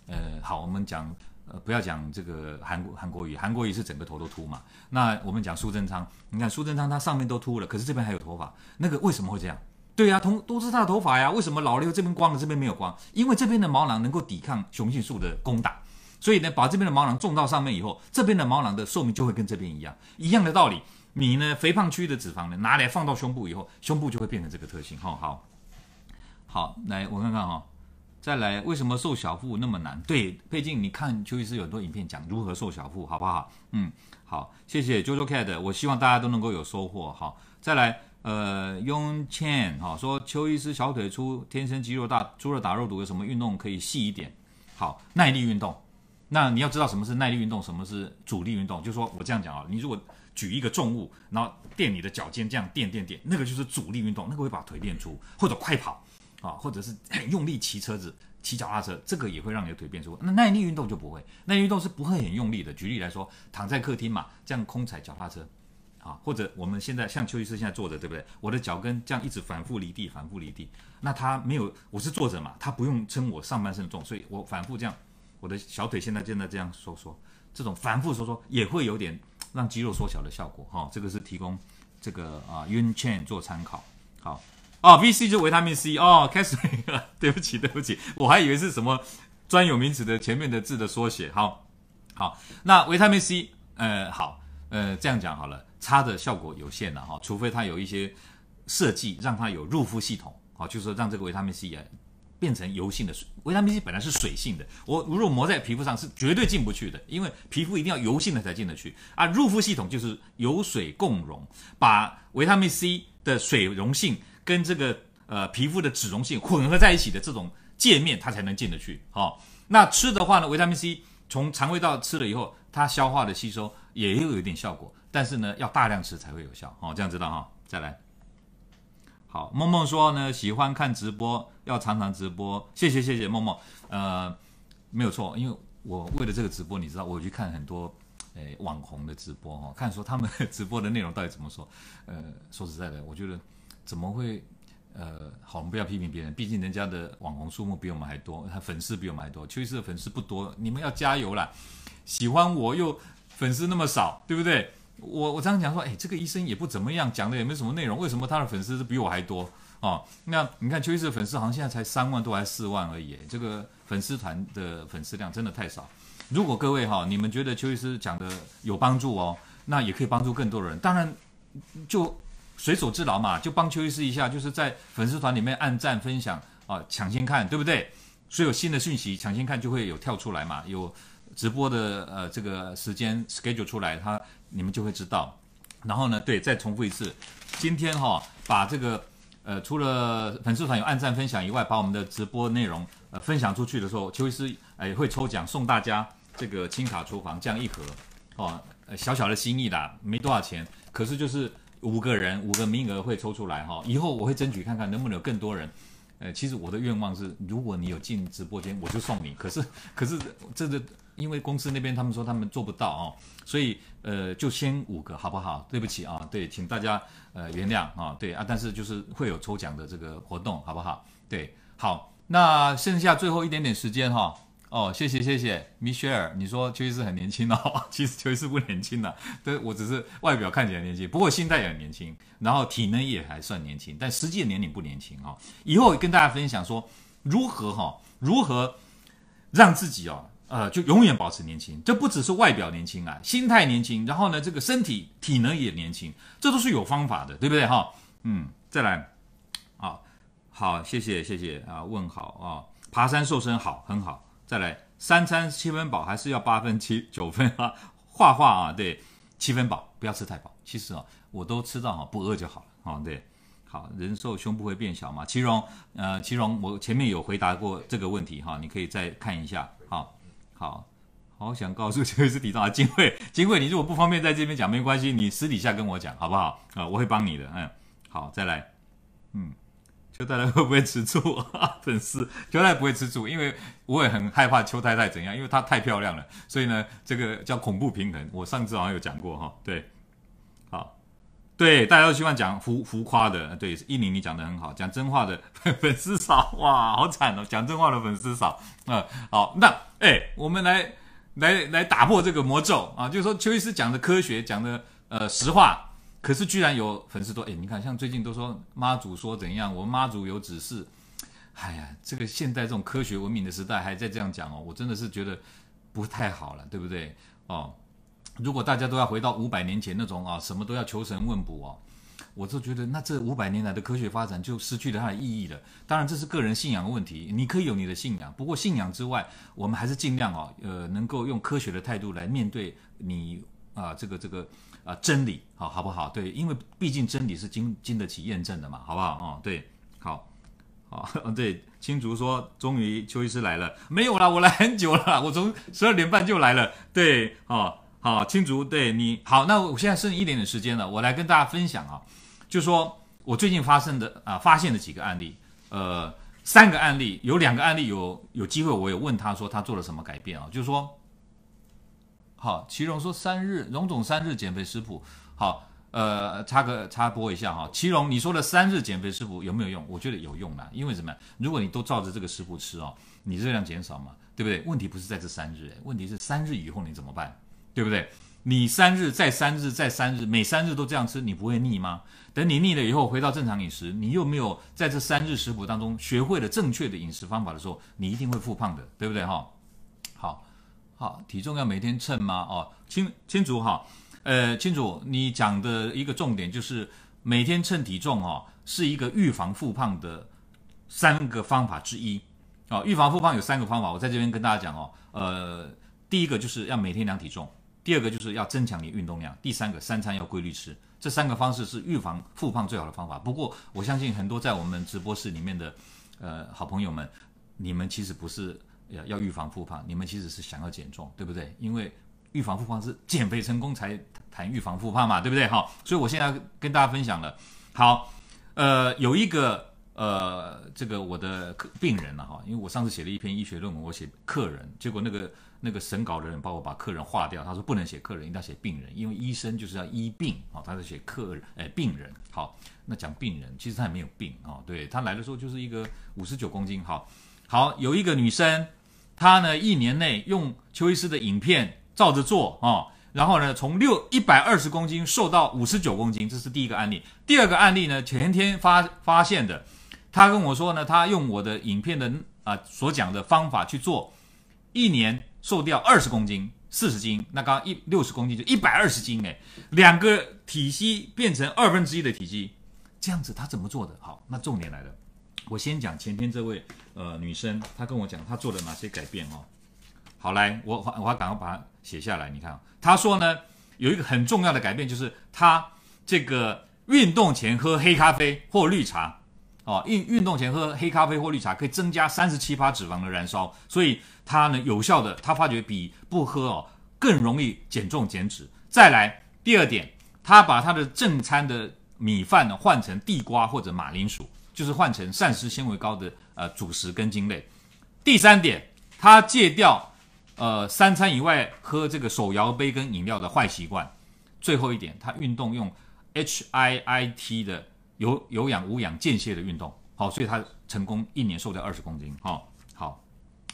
Speaker 1: 呃，好，我们讲，呃，不要讲这个韩国韩国瑜，韩国瑜是整个头都秃嘛。那我们讲苏贞昌，你看苏贞昌他上面都秃了，可是这边还有头发，那个为什么会这样？对呀、啊，同都是他的头发呀，为什么老六这边光了，这边没有光？因为这边的毛囊能够抵抗雄性素的攻打，所以呢，把这边的毛囊种到上面以后，这边的毛囊的寿命就会跟这边一样，一样的道理。你呢，肥胖区域的脂肪呢，拿来放到胸部以后，胸部就会变成这个特性。好好，好，来我看看哈。再来，为什么瘦小腹那么难？对，佩静，你看邱医师有很多影片讲如何瘦小腹，好不好？嗯，好，谢谢 JoJo Cat，我希望大家都能够有收获。好，再来，呃，Yong Chen 哈说邱医师小腿粗，天生肌肉大，除了打肉毒，有什么运动可以细一点？好，耐力运动。那你要知道什么是耐力运动，什么是阻力运动？就是说我这样讲啊，你如果举一个重物，然后垫你的脚尖，这样垫垫垫，那个就是阻力运动，那个会把腿练粗，或者快跑。啊，或者是用力骑车子、骑脚踏车，这个也会让你的腿变粗。那耐力运动就不会，耐力运动是不会很用力的。举例来说，躺在客厅嘛，这样空踩脚踏车，啊，或者我们现在像邱医师现在坐着，对不对？我的脚跟这样一直反复离地，反复离地。那他没有，我是坐着嘛，他不用撑我上半身重，所以我反复这样，我的小腿现在现在这样收缩，这种反复收缩也会有点让肌肉缩小的效果。哈，这个是提供这个啊 Yun Chen 做参考。好。哦，VC 就维他命 C 哦，开始了，对不起，对不起，我还以为是什么专有名词的前面的字的缩写。好，好，那维他命 C，呃，好，呃，这样讲好了，擦的效果有限了哈，除非它有一些设计让它有入肤系统，好，就是说让这个维他命 C 也变成油性的水。维他命 C 本来是水性的，我如果抹在皮肤上是绝对进不去的，因为皮肤一定要油性的才进得去啊。入肤系统就是油水共溶，把维他命 C 的水溶性。跟这个呃皮肤的脂溶性混合在一起的这种界面，它才能进得去。好、哦，那吃的话呢，维他命 C 从肠胃道吃了以后，它消化的吸收也有一点效果，但是呢，要大量吃才会有效。哦，这样知道哈、再来，好，梦梦说呢，喜欢看直播，要常常直播。谢谢谢谢梦梦。呃，没有错，因为我为了这个直播，你知道，我去看很多诶网红的直播哈、看说他们直播的内容到底怎么说。呃，说实在的，我觉得。怎么会？呃，好，我们不要批评别人，毕竟人家的网红数目比我们还多，他粉丝比我们还多。邱医师的粉丝不多，你们要加油啦！喜欢我又粉丝那么少，对不对？我我常常讲说，哎，这个医生也不怎么样，讲的也没什么内容，为什么他的粉丝是比我还多？哦，那你看邱医师的粉丝好像现在才三万多还是四万而已，这个粉丝团的粉丝量真的太少。如果各位哈，你们觉得邱医师讲的有帮助哦，那也可以帮助更多人。当然就。随手之劳嘛，就帮邱医师一下，就是在粉丝团里面按赞分享啊，抢先看，对不对？所以有新的讯息抢先看就会有跳出来嘛，有直播的呃这个时间 schedule 出来，他你们就会知道。然后呢，对，再重复一次，今天哈、把这个呃除了粉丝团有按赞分享以外，把我们的直播内容呃分享出去的时候，邱医师呃会抽奖送大家这个轻卡厨房这样一盒哦，小小的心意啦，没多少钱，可是就是。五个人，五个名额会抽出来哈。以后我会争取看看能不能有更多人。呃，其实我的愿望是，如果你有进直播间，我就送你。可是，可是这个因为公司那边他们说他们做不到哦，所以呃，就先五个好不好？对不起啊，对，请大家呃原谅啊，对啊，但是就是会有抽奖的这个活动，好不好？对，好，那剩下最后一点点时间哈。哦谢谢谢谢，Michelle，你说邱医师很年轻哦，其实邱医师不年轻的，对，我只是外表看起来年轻，不过心态也很年轻，然后体能也还算年轻，但实际年龄不年轻哦。以后跟大家分享说如何哈、如何让自己哦，呃，就永远保持年轻，这不只是外表年轻啊，心态年轻，然后呢，这个身体体能也年轻，这都是有方法的，对不对哈？嗯，再来，啊，好，谢谢谢谢啊，问好啊，爬山瘦身好，很好。再来三餐七分饱，还是要八分七九分啊？画画啊，对，七分饱，不要吃太饱。其实啊，我都吃到哈，不饿就好了啊。对，好，人瘦胸部会变小吗？其荣，呃，其荣，我前面有回答过这个问题哈，你可以再看一下。好，好，好想告诉邱医师体重啊，金慧，金慧，你如果不方便在这边讲没关系，你私底下跟我讲好不好？啊，我会帮你的。嗯，好，再来，嗯。邱太太会不会吃醋啊？粉丝邱太太不会吃醋，因为我也很害怕邱太太怎样，因为她太漂亮了，所以呢，这个叫恐怖平衡。我上次好像有讲过哈，对，好，对，大家都希望讲浮浮夸的，对，一宁你讲的很好，讲真话的 粉丝少，哇，好惨哦，讲真话的粉丝少，嗯，好，那哎，我们来来来打破这个魔咒啊，就是说邱医师讲的科学，讲的呃实话。可是居然有粉丝说：“哎，你看，像最近都说妈祖说怎样，我妈祖有指示。哎呀，这个现代这种科学文明的时代还在这样讲哦，我真的是觉得不太好了，对不对？哦，如果大家都要回到五百年前那种啊，什么都要求神问卜哦，我就觉得那这五百年来的科学发展就失去了它的意义了。当然这是个人信仰的问题，你可以有你的信仰，不过信仰之外，我们还是尽量哦，呃，能够用科学的态度来面对你啊，这个这个。”啊，真理好，好不好？对，因为毕竟真理是经经得起验证的嘛，好不好？哦，对，好，好，对，青竹说，终于邱医师来了，没有啦，我来很久了，我从十二点半就来了，对，哦，好，青竹，对你好，那我现在剩一点点时间了，我来跟大家分享啊，就说我最近发生的啊，发现的几个案例，呃，三个案例，有两个案例有有机会，我有问他说他做了什么改变啊，就是说。好，祁荣说三日荣总三日减肥食谱，好，呃，插个插播一下哈，祁荣你说的三日减肥食谱有没有用？我觉得有用啦，因为什么？如果你都照着这个食谱吃哦，你热量减少嘛，对不对？问题不是在这三日，问题是三日以后你怎么办？对不对？你三日再三日再三日，每三日都这样吃，你不会腻吗？等你腻了以后，回到正常饮食，你又没有在这三日食谱当中学会了正确的饮食方法的时候，你一定会复胖的，对不对哈？好。体重要每天称吗？哦，清清楚哈，呃，清楚，你讲的一个重点就是每天称体重哦，是一个预防复胖的三个方法之一。哦，预防复胖有三个方法，我在这边跟大家讲哦，呃，第一个就是要每天量体重，第二个就是要增强你运动量，第三个三餐要规律吃，这三个方式是预防复胖最好的方法。不过我相信很多在我们直播室里面的呃好朋友们，你们其实不是。要要预防复胖，你们其实是想要减重，对不对？因为预防复胖是减肥成功才谈预防复胖嘛，对不对？好，所以我现在跟大家分享了。好，呃，有一个呃，这个我的病人了哈，因为我上次写了一篇医学论文，我写客人，结果那个那个审稿的人帮我把客人划掉，他说不能写客人，一定要写病人，因为医生就是要医病啊，他是写客人，哎，病人。好，那讲病人，其实他也没有病啊，对，他来的时候就是一个五十九公斤，好。好，有一个女生，她呢一年内用邱医师的影片照着做啊、然后呢从六一百二十公斤瘦到五十九公斤，这是第一个案例。第二个案例呢前天发发现的，她跟我说呢，她用我的影片的啊所讲的方法去做，一年瘦掉二十公斤，四十斤，那刚一六十公斤就一百二十斤哎，两个体积变成二分之一的体积，这样子他怎么做的？好，那重点来了，我先讲前天这位呃女生，她跟我讲她做了哪些改变哦。好，来，我我要赶快把它写下来。你看，她说呢，有一个很重要的改变，就是她这个运动前喝黑咖啡或绿茶。哦，运运动前喝黑咖啡或绿茶可以增加三十七趴脂肪的燃烧，所以她呢有效的，她发觉比不喝哦更容易减重减脂。再来第二点，他把他的正餐的米饭呢换成地瓜或者马铃薯，就是换成膳食纤维高的呃主食根茎类。第三点，他戒掉呃三餐以外喝这个手摇杯跟饮料的坏习惯。最后一点，他运动用 HIIT 的。有有氧无氧间歇的运动，好，所以他成功一年瘦掉二十公斤，好，好。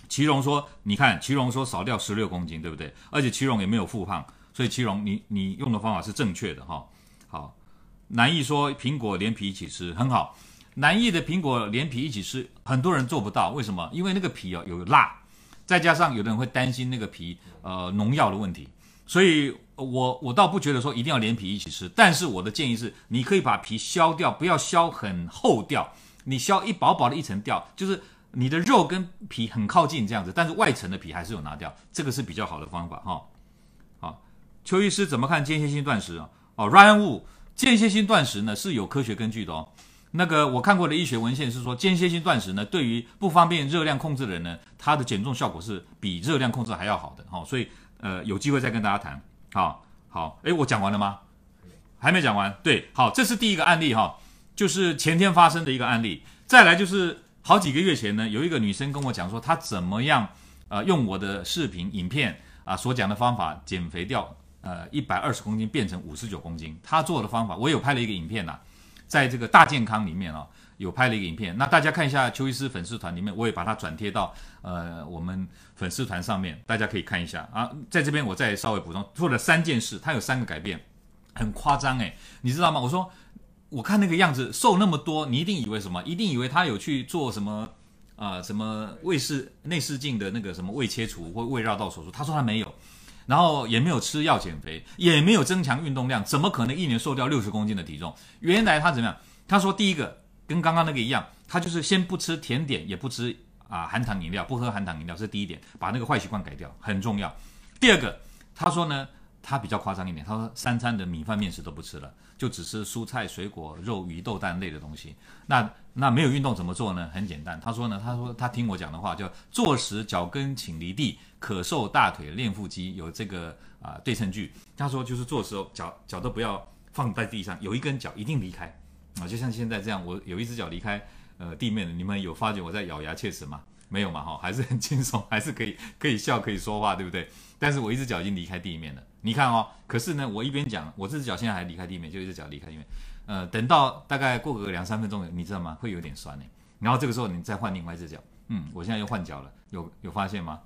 Speaker 1: 祁荣说，你看，祁荣说少掉十六公斤，对不对？而且祁荣也没有复胖，所以祁荣，你你用的方法是正确的，哈，好。南艺说苹果连皮一起吃很好，南艺的苹果连皮一起吃，很多人做不到，为什么？因为那个皮哦有蜡，再加上有的人会担心那个皮呃农药的问题，所以。我我倒不觉得说一定要连皮一起吃，但是我的建议是，你可以把皮削掉，不要削很厚掉，你削一薄薄的一层掉，就是你的肉跟皮很靠近这样子，但是外层的皮还是有拿掉，这个是比较好的方法哈。好，邱医师怎么看间歇性断食啊？哦，Ryan Wu，间歇性断食呢是有科学根据的哦。那个我看过的医学文献是说，间歇性断食呢，对于不方便热量控制的人呢，它的减重效果是比热量控制还要好的哈。所以呃，有机会再跟大家谈。好好，诶，我讲完了吗？还没讲完。对，好，这是第一个案例哈，就是前天发生的一个案例。再来就是好几个月前呢，有一个女生跟我讲说，她怎么样呃用我的视频影片啊所讲的方法减肥掉呃一百二十公斤变成五十九公斤。她做的方法，我有拍了一个影片呐，在这个大健康里面啊。有拍了一个影片，那大家看一下邱医师粉丝团里面，我也把它转贴到呃我们粉丝团上面，大家可以看一下啊。在这边我再稍微补充，做了三件事，他有三个改变，很夸张诶，你知道吗？我说我看那个样子瘦那么多，你一定以为什么？一定以为他有去做什么啊、呃？什么胃视内视镜的那个什么胃切除或胃绕道手术？他说他没有，然后也没有吃药减肥，也没有增强运动量，怎么可能一年瘦掉六十公斤的体重？原来他怎么样？他说第一个。跟刚刚那个一样，他就是先不吃甜点，也不吃啊含糖饮料，不喝含糖饮料，这是第一点，把那个坏习惯改掉很重要。第二个，他说呢，他比较夸张一点，他说三餐的米饭面食都不吃了，就只吃蔬菜、水果、肉、鱼、豆、蛋类的东西。那那没有运动怎么做呢？很简单，他说呢，他说他听我讲的话，叫坐时脚跟请离地，可瘦大腿练腹肌，有这个啊对称距。他说就是坐时候脚脚都不要放在地上，有一根脚一定离开。啊，就像现在这样，我有一只脚离开呃地面了，你们有发觉我在咬牙切齿吗？没有嘛，哈，还是很轻松，还是可以可以笑，可以说话，对不对？但是我一只脚已经离开地面了，你看哦。可是呢，我一边讲，我这只脚现在还离开地面，就一只脚离开地面。呃，等到大概过个两三分钟，你知道吗？会有点酸呢。然后这个时候你再换另外一只脚，嗯，我现在又换脚了，有有发现吗？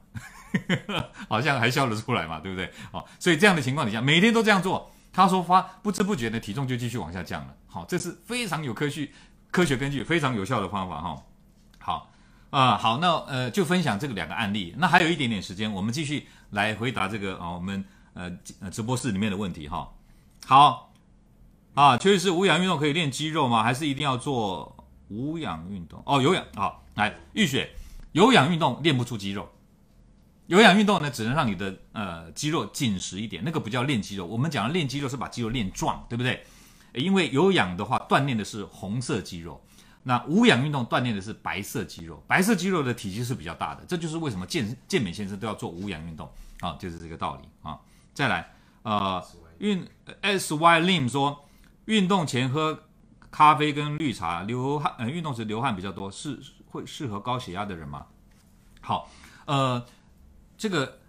Speaker 1: 好像还笑得出来嘛，对不对？哦，所以这样的情况底下，每天都这样做。他说发不知不觉的体重就继续往下降了，好，这是非常有科学科学根据、非常有效的方法哈。好啊，好，那呃就分享这个两个案例。那还有一点点时间，我们继续来回答这个啊我们呃呃直播室里面的问题哈。好啊，确实是无氧运动可以练肌肉吗？还是一定要做无氧运动？哦，有氧好，来玉雪，有氧运动练不出肌肉。有氧运动呢，只能让你的呃肌肉紧实一点，那个不叫练肌肉。我们讲的练肌肉是把肌肉练壮，对不对？因为有氧的话，锻炼的是红色肌肉，那无氧运动锻炼的是白色肌肉。白色肌肉的体积是比较大的，这就是为什么健健美先生都要做无氧运动啊，就是这个道理啊。再来，呃，运 S Y Lim 说，运动前喝咖啡跟绿茶，流汗，呃，运动时流汗比较多，是会适合高血压的人吗？好，呃。这个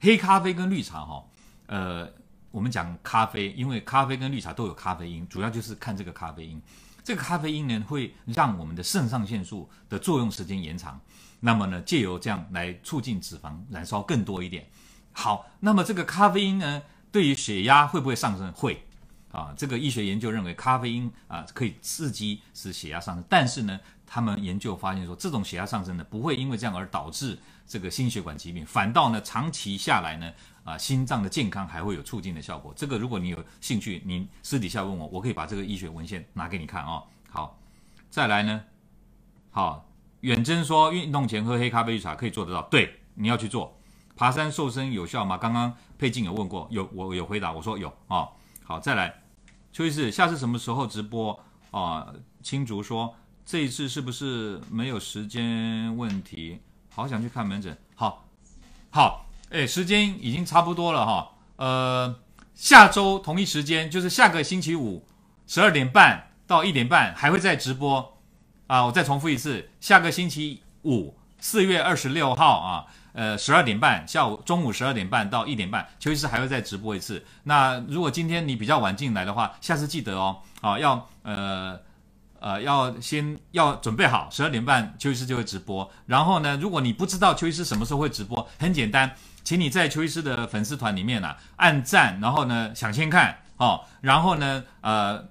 Speaker 1: 黑咖啡跟绿茶哈，呃，我们讲咖啡，因为咖啡跟绿茶都有咖啡因，主要就是看这个咖啡因。这个咖啡因呢，会让我们的肾上腺素的作用时间延长，那么呢，借由这样来促进脂肪燃烧更多一点。好，那么这个咖啡因呢，对于血压会不会上升？会。啊，这个医学研究认为咖啡因啊可以刺激使血压上升，但是呢，他们研究发现说，这种血压上升呢不会因为这样而导致这个心血管疾病，反倒呢长期下来呢啊心脏的健康还会有促进的效果。这个如果你有兴趣，您私底下问我，我可以把这个医学文献拿给你看哦。好，再来呢，好，远征说运动前喝黑咖啡绿茶可以做得到，对，你要去做。爬山瘦身有效吗？刚刚佩静有问过，有我有回答，我说有啊。哦好，再来，邱医师，下次什么时候直播啊？青竹说这一次是不是没有时间问题？好想去看门诊。好，好，哎，时间已经差不多了哈。呃，下周同一时间，就是下个星期五十二点半到一点半还会再直播啊。我再重复一次，下个星期五四月二十六号啊。呃，十二点半，下午中午十二点半到一点半，邱医师还会再直播一次。那如果今天你比较晚进来的话，下次记得哦，啊，要呃呃要先要准备好，十二点半邱医师就会直播。然后呢，如果你不知道邱医师什么时候会直播，很简单，请你在邱医师的粉丝团里面啊按赞，然后呢抢先看哦，然后呢呃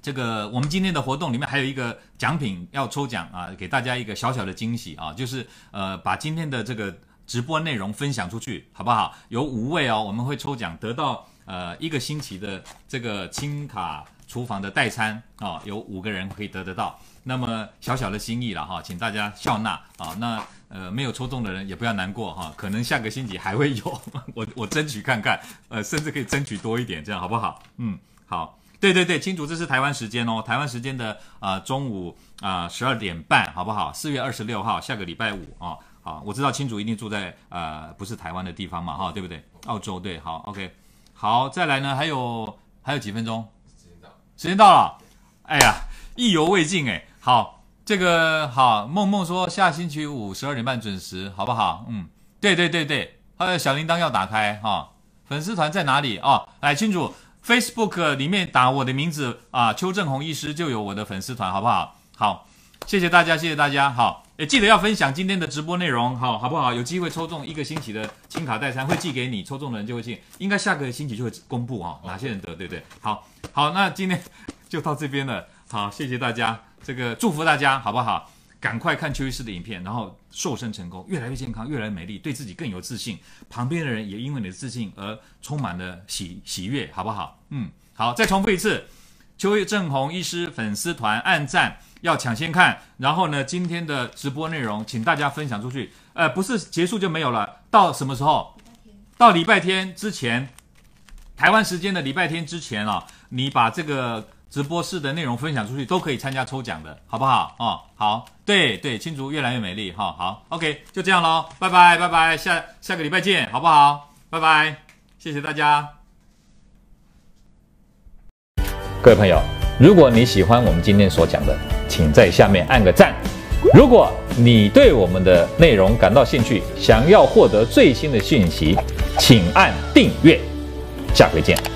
Speaker 1: 这个我们今天的活动里面还有一个奖品要抽奖啊，给大家一个小小的惊喜啊，就是呃把今天的这个。直播内容分享出去，好不好？有五位哦，我们会抽奖，得到呃一个星期的这个轻卡厨房的代餐啊、有五个人可以得得到。那么小小的心意了哈，请大家笑纳啊、那呃没有抽中的人也不要难过哈，可能下个星期还会有，我我争取看看，呃甚至可以争取多一点，这样好不好？嗯，好，对对对，清楚，这是台湾时间哦，台湾时间的啊、中午啊十二点半，好不好？四月二十六号，下个礼拜五啊。好，我知道青竹一定住在呃不是台湾的地方嘛，哈，对不对？澳洲对，好，OK，好，再来呢，还有还有几分钟，时间到，时间到了，哎呀，意犹未尽哎，好，这个好，梦梦说下星期五十二点半准时，好不好？嗯，对对对对，还有小铃铛要打开哈，粉丝团在哪里哦？来，清楚，Facebook 里面打我的名字啊，邱正红医师就有我的粉丝团，好不好？好，谢谢大家，谢谢大家，好。也记得要分享今天的直播内容，好好不好？有机会抽中一个星期的轻卡代餐，会寄给你，抽中的人就会进，应该下个星期就会公布啊，哪些人得，对不对？好，好，那今天就到这边了，好，谢谢大家，这个祝福大家，好不好？赶快看邱医师的影片，然后瘦身成功，越来越健康，越来越美丽，对自己更有自信，旁边的人也因为你的自信而充满了喜喜悦，好不好？嗯，好，再重复一次，邱正红医师粉丝团按赞。要抢先看，然后呢，今天的直播内容，请大家分享出去。呃，不是结束就没有了，到什么时候？到礼拜天之前，台湾时间的礼拜天之前啊，你把这个直播室的内容分享出去，都可以参加抽奖的，好不好？哦，好，对对，青竹越来越美丽哈、好，OK，就这样喽，拜拜拜拜，下下个礼拜见，好不好？拜拜，谢谢大家，各位朋友，如果你喜欢我们今天所讲的。请在下面按个赞。如果你对我们的内容感到兴趣，想要获得最新的讯息，请按订阅。下回见。